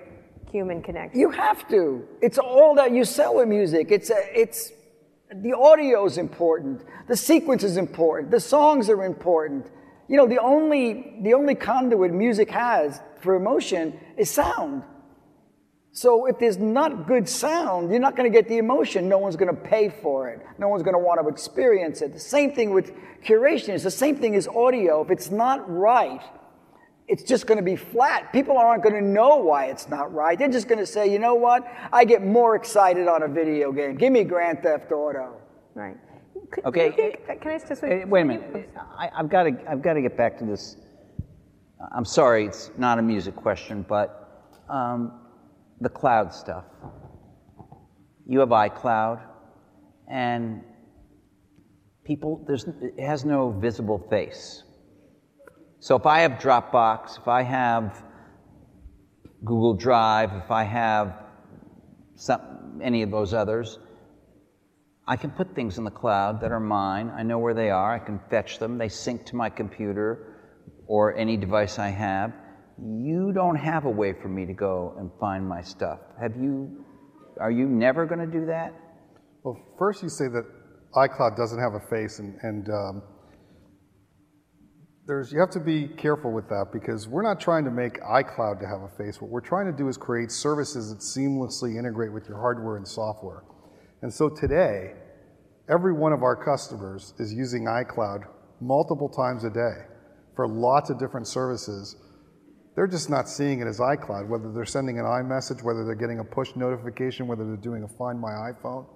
human connections. You have to. It's all that you sell with music. It's a, it's the audio is important. The sequence is important. The songs are important. You know, the only the only conduit music has for emotion is sound. So if there's not good sound, you're not going to get the emotion. No one's going to pay for it. No one's going to want to experience it. The same thing with curation. It's the same thing as audio. If it's not right, it's just going to be flat. People aren't going to know why it's not right. They're just going to say, you know what? I get more excited on a video game. Give me Grand Theft Auto. Right. Could- Okay. think- Can I just, Eh, Wait a minute. I, I've got to. I've got to get back to this. I'm sorry, it's not a music question, but um, the cloud stuff. You have iCloud, and people, there's, it has no visible face. So if I have Dropbox, if I have Google Drive, if I have some, any of those others, I can put things in the cloud that are mine. I know where they are. I can fetch them. They sync to my computer or any device I have. You don't have a way for me to go and find my stuff. Have you? Are you never going to do that? Well, first you say that iCloud doesn't have a face, and, and um, there's you have to be careful with that because we're not trying to make iCloud to have a face. What we're trying to do is create services that seamlessly integrate with your hardware and software. And so today, every one of our customers is using iCloud multiple times a day for lots of different services. They're just not seeing it as iCloud, whether they're sending an iMessage, whether they're getting a push notification, whether they're doing a Find My iPhone,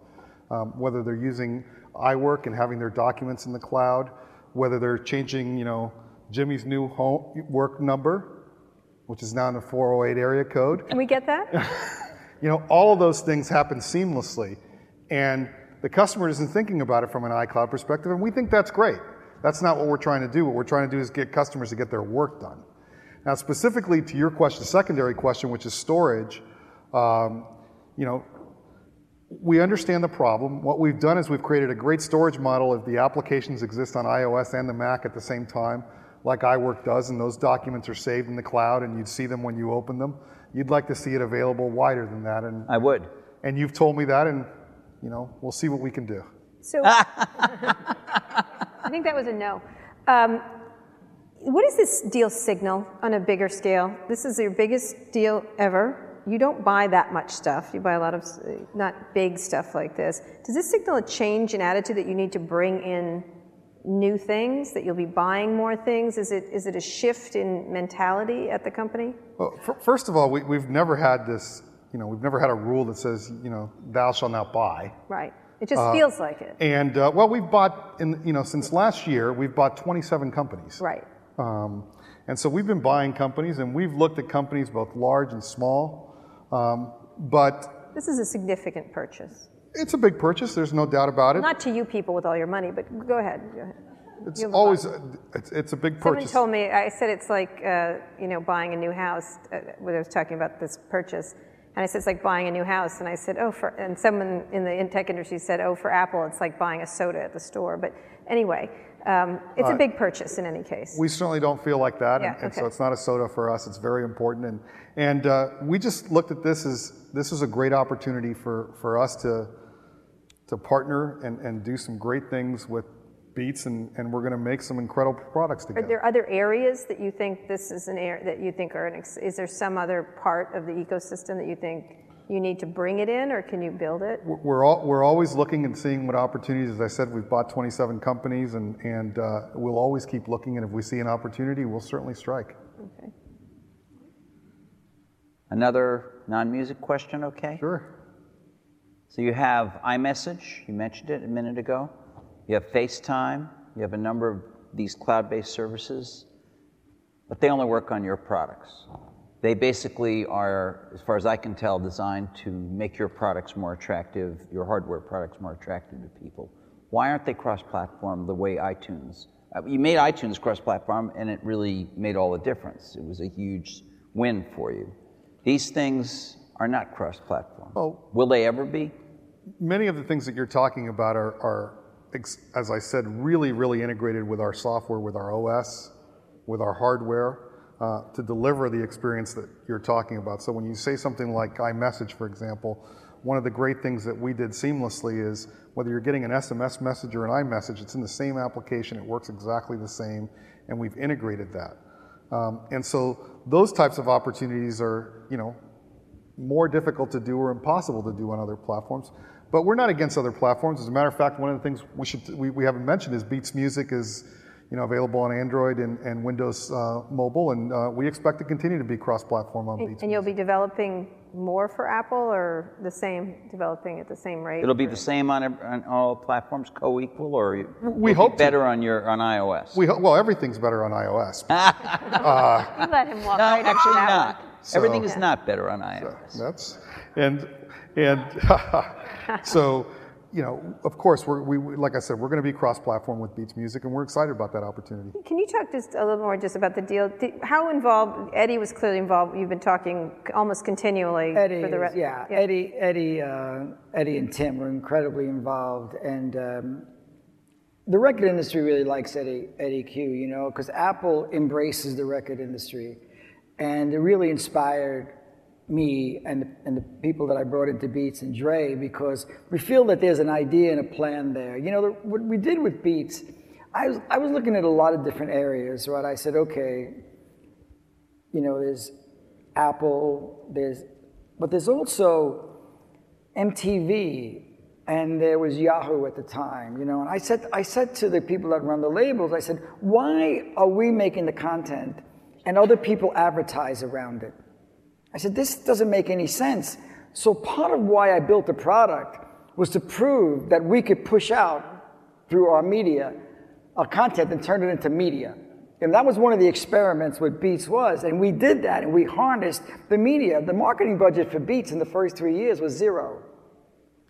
um, whether they're using iWork and having their documents in the cloud, whether they're changing, you know, Jimmy's new home work number, which is now in the 408 area code. Can we get that? *laughs* You know, all of those things happen seamlessly. And the customer isn't thinking about it from an iCloud perspective, and we think that's great. That's not what we're trying to do. What we're trying to do is get customers to get their work done. Now, specifically to your question, secondary question, which is storage, um, you know, we understand the problem. What we've done is we've created a great storage model if the applications exist on iOS and the Mac at the same time, like iWork does, and those documents are saved in the cloud and you'd see them when you open them. You'd like to see it available wider than that, and, I would. and you've told me that, and you know, we'll see what we can do. So, *laughs* I think that was a no. Um, what does this deal signal on a bigger scale? This is your biggest deal ever. You don't buy that much stuff. You buy a lot of uh, not big stuff like this. Does this signal a change in attitude that you need to bring in new things? That you'll be buying more things? Is it is it a shift in mentality at the company? Well, f- first of all, we, we've never had this, you know, we've never had a rule that says, you know, thou shalt not buy. Right. It just feels like it. And uh, well, we've bought, in, you know, since last year, we've bought 27 companies. Right. Um, and so we've been buying companies, and we've looked at companies both large and small. Um, but This is a significant purchase. it's a big purchase. There's no doubt about it. Not to you people with all your money, but go ahead. Go ahead. it's you have a always a, it's, it's a big purchase. Someone told me, I said it's like, uh, you know, buying a new house, uh, when I was talking about this purchase. And I said, it's like buying a new house. And I said, oh, for, and someone in the in tech industry said, oh, for Apple, it's like buying a soda at the store. But anyway, um, it's a big purchase in any case. We certainly don't feel like that, Yeah, and, and so it's not a soda for us. It's very important, and and uh, we just looked at this as this is a great opportunity for for us to to partner and, and do some great things with Beats, and, and we're going to make some incredible products together. Are there other areas that you think this is an area that you think are an, ex- is there some other part of the ecosystem that you think you need to bring it in or can you build it? We're all, we're always looking and seeing what opportunities. As I said, we've bought 27 companies, and and uh, we'll always keep looking. And if we see an opportunity, we'll certainly strike. Okay. Another non-music question, okay? Sure. So you have iMessage, you mentioned it a minute ago. You have FaceTime, you have a number of these cloud-based services, but they only work on your products. They basically are, as far as I can tell, designed to make your products more attractive, your hardware products more attractive to people. Why aren't they cross-platform the way iTunes? Uh, You made iTunes cross-platform, and it really made all the difference. It was a huge win for you. These things are not cross-platform. Oh. Will they ever be? many of the things that you're talking about are, are as I said, really, really integrated with our software, with our OS, with our hardware, uh, to deliver the experience that you're talking about. So when you say something like iMessage, for example, one of the great things that we did seamlessly is whether you're getting an SMS message or an iMessage, it's in the same application, it works exactly the same, and we've integrated that. Um, and so those types of opportunities are, you know, more difficult to do or impossible to do on other platforms. But we're not against other platforms. As a matter of fact, one of the things we should we, we haven't mentioned is Beats Music is, you know, available on Android and, and Windows uh, Mobile, and uh, we expect to continue to be cross-platform on Beats. And you'll be developing more for Apple or the same, developing at the same rate? It'll be the same on, on all platforms, co-equal, or you- We will it be hope to. better on your on iOS. We ho- well, everything's better on iOS. *laughs* You let him walk no, right actually not. one. Everything So- is not better on iOS. That's and and *laughs* *laughs* so you know, of course, we're, we we- like I said, we're going to be cross-platform with Beats Music, and we're excited about that opportunity. Can you talk just a little more just about the deal? How involved, Eddy was clearly involved, you've been talking almost continually Eddy, for the is- rest. yeah, Eddy, Eddy, uh, Eddy, and Tim were incredibly involved, and um, the record industry really likes Eddy, Eddy Cue. You know, because Apple embraces the record industry, and it really inspired me and and the people that I brought into Beats and Dre because we feel that there's an idea and a plan there. You know, the, what we did with Beats, I was I was looking at a lot of different areas. Right, I said, okay, you know, there's Apple, there's, but there's also MTV, and there was Yahoo at the time, you know. And I said, I said to the people that run the labels, I said, why are we making the content and other people advertise around it? I said, this doesn't make any sense. So part of why I built the product was to prove that we could push out through our media, our content, and turn it into media. And that was one of the experiments what Beats was. And we did that and we harnessed the media. The marketing budget for Beats in the first three years was zero.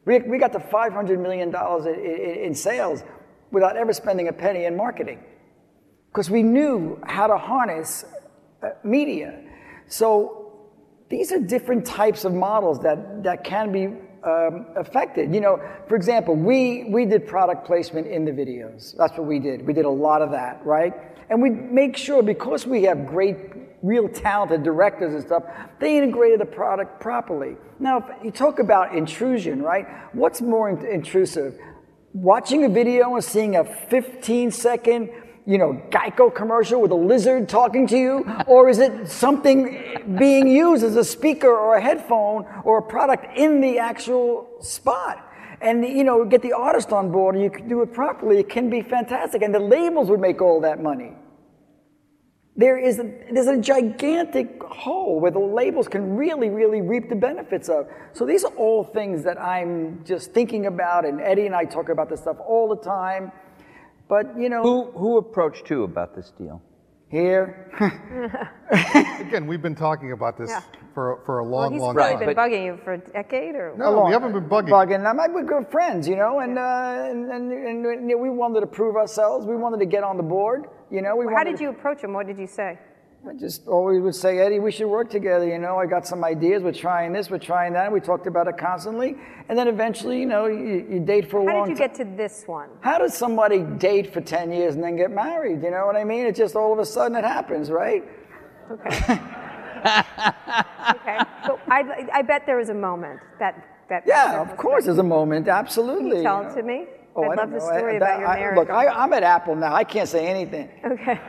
We, we got to $500 million in, in, in sales without ever spending a penny in marketing because we knew how to harness uh, media. So these are different types of models that, that can be um, affected. You know, for example, we, we did product placement in the videos. That's what we did. We did a lot of that, right? And we make sure because we have great, real talented directors and stuff, they integrated the product properly. Now, if you talk about intrusion, right? What's more intrusive? Watching a video and seeing a 15 second you know, Geico commercial with a lizard talking to you? Or is it something being used as a speaker or a headphone or a product in the actual spot? And, you know, get the artist on board and you can do it properly, it can be fantastic. And the labels would make all that money. There is a, there's a gigantic hole where the labels can really, really reap the benefits of. So these are all things that I'm just thinking about, and Eddy and I talk about this stuff all the time. But, you know, Who who approached who about this deal? here, *laughs* Again, we've been talking about this Yeah. for for a Well, long, he's long probably time. been but- bugging you for a decade or? no, we haven't been bugging. bugging. I'm like, we're good friends, you know, and, uh, and, and, and, and we wanted to prove ourselves. We wanted to get on the board, you know. We How wanted did you approach him? What did you say? I just always would say, Eddy, we should work together. You know, I got some ideas. We're trying this, we're trying that. We talked about it constantly, and then eventually, you know, you, you date for a How long did you get to this one? How does somebody date for 10 years and then get married? You know what I mean? It just all of a sudden it happens, right? Okay. okay. So I, I bet there was a moment that that. Yeah, of course, there's a moment. Absolutely. You tell you it to me? Oh, I'd I love don't the know. I- story that- about your I- Look, I, I'm at Apple now. I can't say anything. okay. *laughs*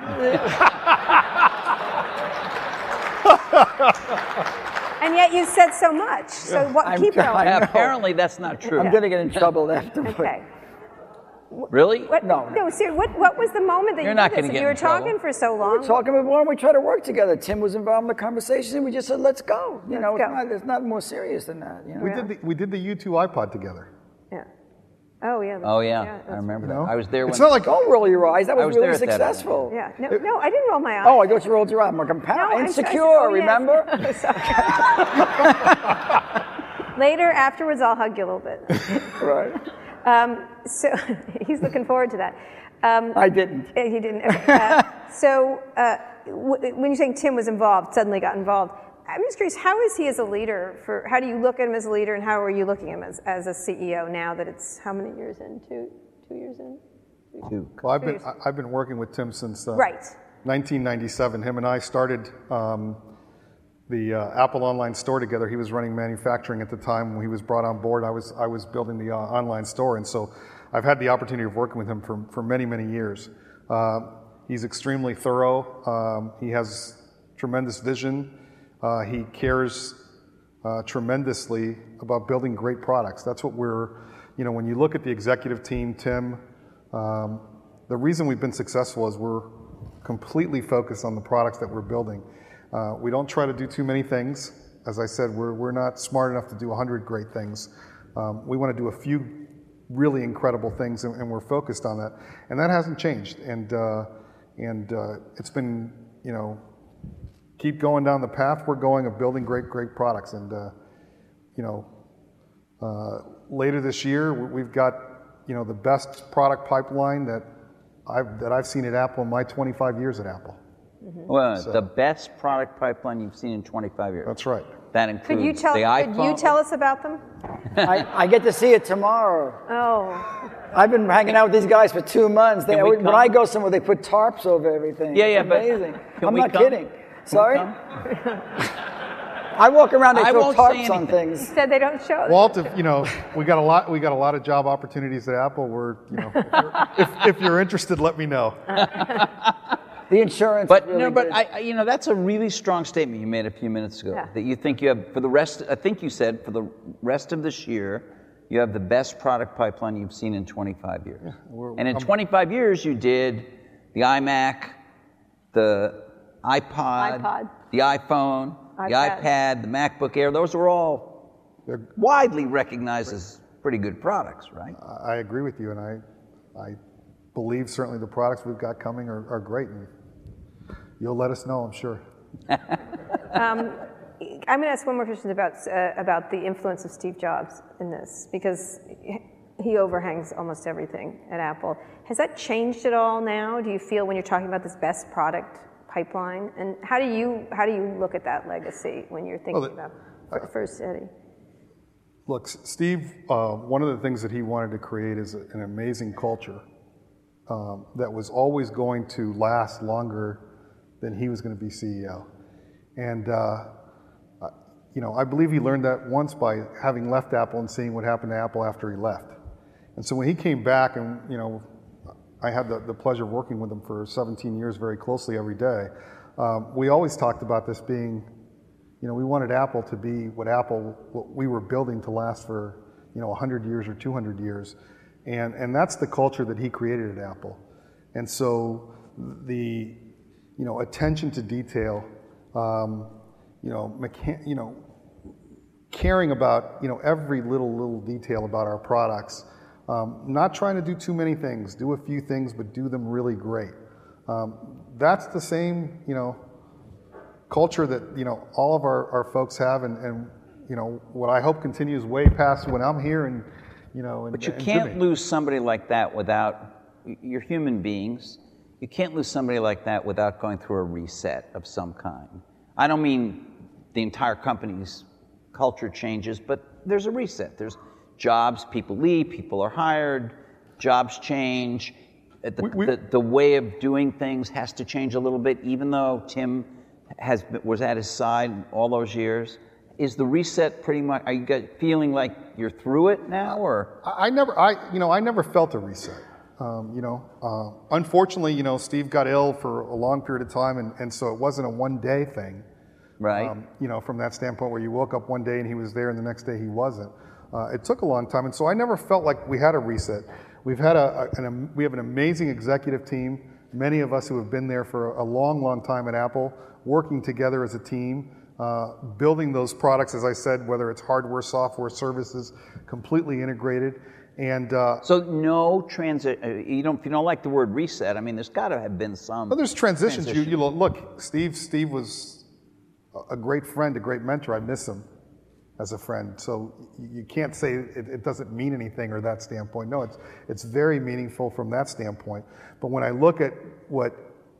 and yet you said so much. So what? I'm keep going. I know. Apparently, that's not true. I'm going to get in trouble afterwards. Okay. *laughs* Really? What, No, no. No. Seriously. What? What was the moment that You're you not this? gonna get you were in trouble. talking for so long. We were talking about why don't we tried to work together? Tim was involved in the conversation, and we just said, "Let's go." You know, Let's it's go. not, it's not more serious than that. You know? We did the we did the U2 iPod together. yeah. Oh yeah. Oh yeah, that's- I remember No? that. I was there when. It's not like Don't roll your eyes. That was, was really there that successful. Yeah. No. No. I didn't roll my eyes. Oh, I thought you rolled your eyes. I'm like, I'm No, pow- I'm insecure. sorry. Oh, yes. remember? *laughs* *laughs* Later, afterwards, I'll hug you a little bit. *laughs* right. Um, so he's looking forward to that. Um, I didn't. Uh, He didn't. Uh, so uh, w- when you're saying Tim was involved, suddenly got involved, I'm just curious, how is he as a leader? For how do you look at him as a leader, and how are you looking at him as, as a CEO now that it's how many years in? Two, two years in? Two. Well, I've been I- I've been working with Tim since uh, Right. 1997. Him and I started um, the uh, Apple online store together. He was running manufacturing at the time when he was brought on board. I was I was building the uh, online store, and so I've had the opportunity of working with him for for many many years. Uh, he's extremely thorough. Um, he has tremendous vision. Uh, he cares uh, tremendously about building great products. That's what we're, you know, when you look at the executive team, Tim, um, the reason we've been successful is we're completely focused on the products that we're building. Uh, we don't try to do too many things. As I said, we're, we're not smart enough to do 100 great things. Um, we want to do a few really incredible things, and, and, we're focused on that. And that hasn't changed. And, uh, and uh, it's been, you know, keep going down the path we're going of building great, great products. And, uh, you know, uh, later this year, we've got, you know, the best product pipeline that I've, that I've seen at Apple in my 25 years at Apple. Mm-hmm. Well, so. the best product pipeline you've seen in 25 years. That's right. That includes could you tell, the iPhone. Could you tell us about them? *laughs* I, I, get to see it tomorrow. Oh. I've been hanging out with these guys for two months. They, when come? I go somewhere, they put tarps over everything. Yeah, yeah, it's amazing. I'm not come? kidding. Sorry. *laughs* I walk around. They I throw tarps on things. You said they don't show. Walt, if, you know, we got a lot. We got a lot of job opportunities at Apple. We're, you know, if, if you're interested, let me know. *laughs* The insurance. But really no, but good. I, you know, that's a really strong statement you made a few minutes ago. Yeah. That you think you have for the rest. I think you said for the rest of this year, you have the best product pipeline you've seen in 25 years. Yeah, and in I'm- 25 years, you did the iMac, the iPod, iPod. the iPhone, the iPad. iPad, the MacBook Air. Those are all They're- widely recognized as pretty good products, right? I agree with you, and I, I believe certainly the products we've got coming are, are great, and you'll let us know, I'm sure. *laughs* I'm going to ask one more question about uh, about the influence of Steve Jobs in this because he overhangs almost everything at Apple. Has that changed at all now? Do you feel when you're talking about this best product pipeline, and how do you how do you look at that legacy when you're thinking Well, the- about for, first Eddy? Look, Steve, uh, one of the things that he wanted to create is an amazing culture um, that was always going to last longer than he was going to be CEO. And, uh, uh, you know, I believe he learned that once by having left Apple and seeing what happened to Apple after he left. And so when he came back, and, you know, I had the, the pleasure of working with him for 17 years very closely every day, um, we always talked about this being you know, we wanted Apple to be what Apple, what we were building to last for, you know, 100 years or 200 years. And, and that's the culture that he created at Apple. And so the, you know, attention to detail, um, you know, mechan- you know, caring about, you know, every little, little detail about our products, um, not trying to do too many things, do a few things, but do them really great. Um, that's the same, you know, culture that you know all of our, our folks have, and, and you know what I hope continues way past when I'm here, and you know. And, But you can't Jimmy. lose somebody like that without, you're human beings. You can't lose somebody like that without going through a reset of some kind. I don't mean the entire company's culture changes, but there's a reset. There's jobs, people leave, people are hired, jobs change. The, We- we- the, the way of doing things has to change a little bit, even though Tim has been- was at his side all those years. Is the reset pretty much? Are you feeling like you're through it now, or I, I never, I you know, I never felt a reset. Um, you know, uh, unfortunately, you know, Steve got ill for a long period of time, and, and so it wasn't a one-day thing. right? Um, you know, from that standpoint, where you woke up one day and he was there, and the next day he wasn't. Uh, it took a long time, and so I never felt like we had a reset. We've had a, a an, am- we have an amazing executive team. Many of us who have been there for a long, long time at Apple, working together as a team, uh, building those products, as I said, whether it's hardware, software, services, completely integrated. And uh, So no transit. uh, You don't. If you don't like the word reset, I mean, there's got to have been some. But there's transitions. Transition. You, you lo- look, Steve. Steve was a- a great friend, a great mentor. I miss him as a friend. So you can't say it, it doesn't mean anything or that standpoint. No, it's it's very meaningful from that standpoint. But when I look at what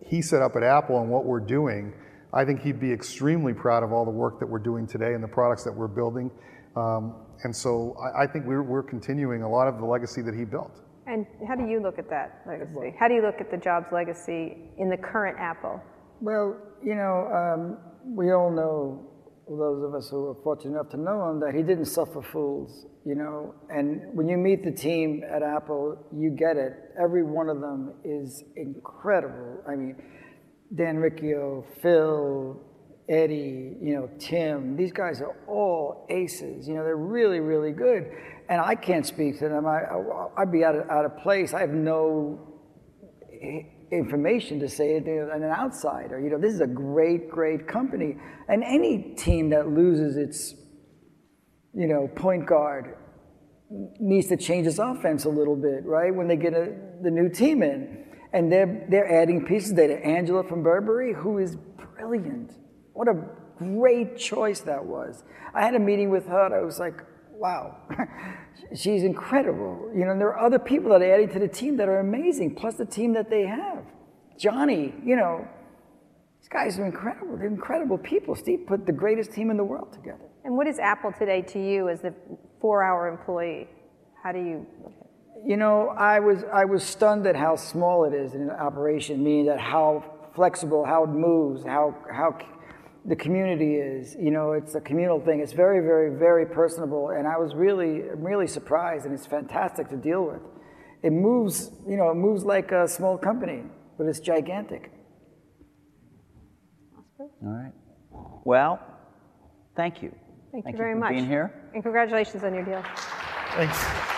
he set up at Apple and what we're doing, I think he'd be extremely proud of all the work that we're doing today and the products that we're building. Um, and so I, I think we're, we're continuing a lot of the legacy that he built. And how do you look at that legacy? How do you look at the Jobs legacy in the current Apple? Well, you know, um, we all know, those of us who were fortunate enough to know him, that he didn't suffer fools, you know. And when you meet the team at Apple, you get it. Every one of them is incredible. I mean, Dan Riccio, Phil, Eddy, you know, Tim, these guys are all aces. You know, they're really, really good. And I can't speak to them. I, I, I'd be out of, out of place. I have no information to say it to an outsider. You know, this is a great, great company, and any team that loses its, you know, point guard needs to change its offense a little bit, right? When they get a, the new team in, and they're they're adding pieces. They had Angela from Burberry, who is brilliant. What a great choice that was. I had a meeting with her. I was like, wow, *laughs* she's incredible. You know, and there are other people that are adding to the team that are amazing. Plus the team that they have, Jony. You know, these guys are incredible. They're incredible people. Steve put the greatest team in the world together. And what is Apple today to you as the four-hour employee? How do you look at it? You know, I was I was stunned at how small it is in an operation, meaning that how flexible, how it moves, how how the community is. You know, it's a communal thing. It's very, very, very personable, and I was really really surprised, and it's fantastic to deal with. It moves, you know, it moves like a small company, but it's gigantic. All right. Well, thank you. Thank, you very for much. being here. And congratulations on your deal. Thanks.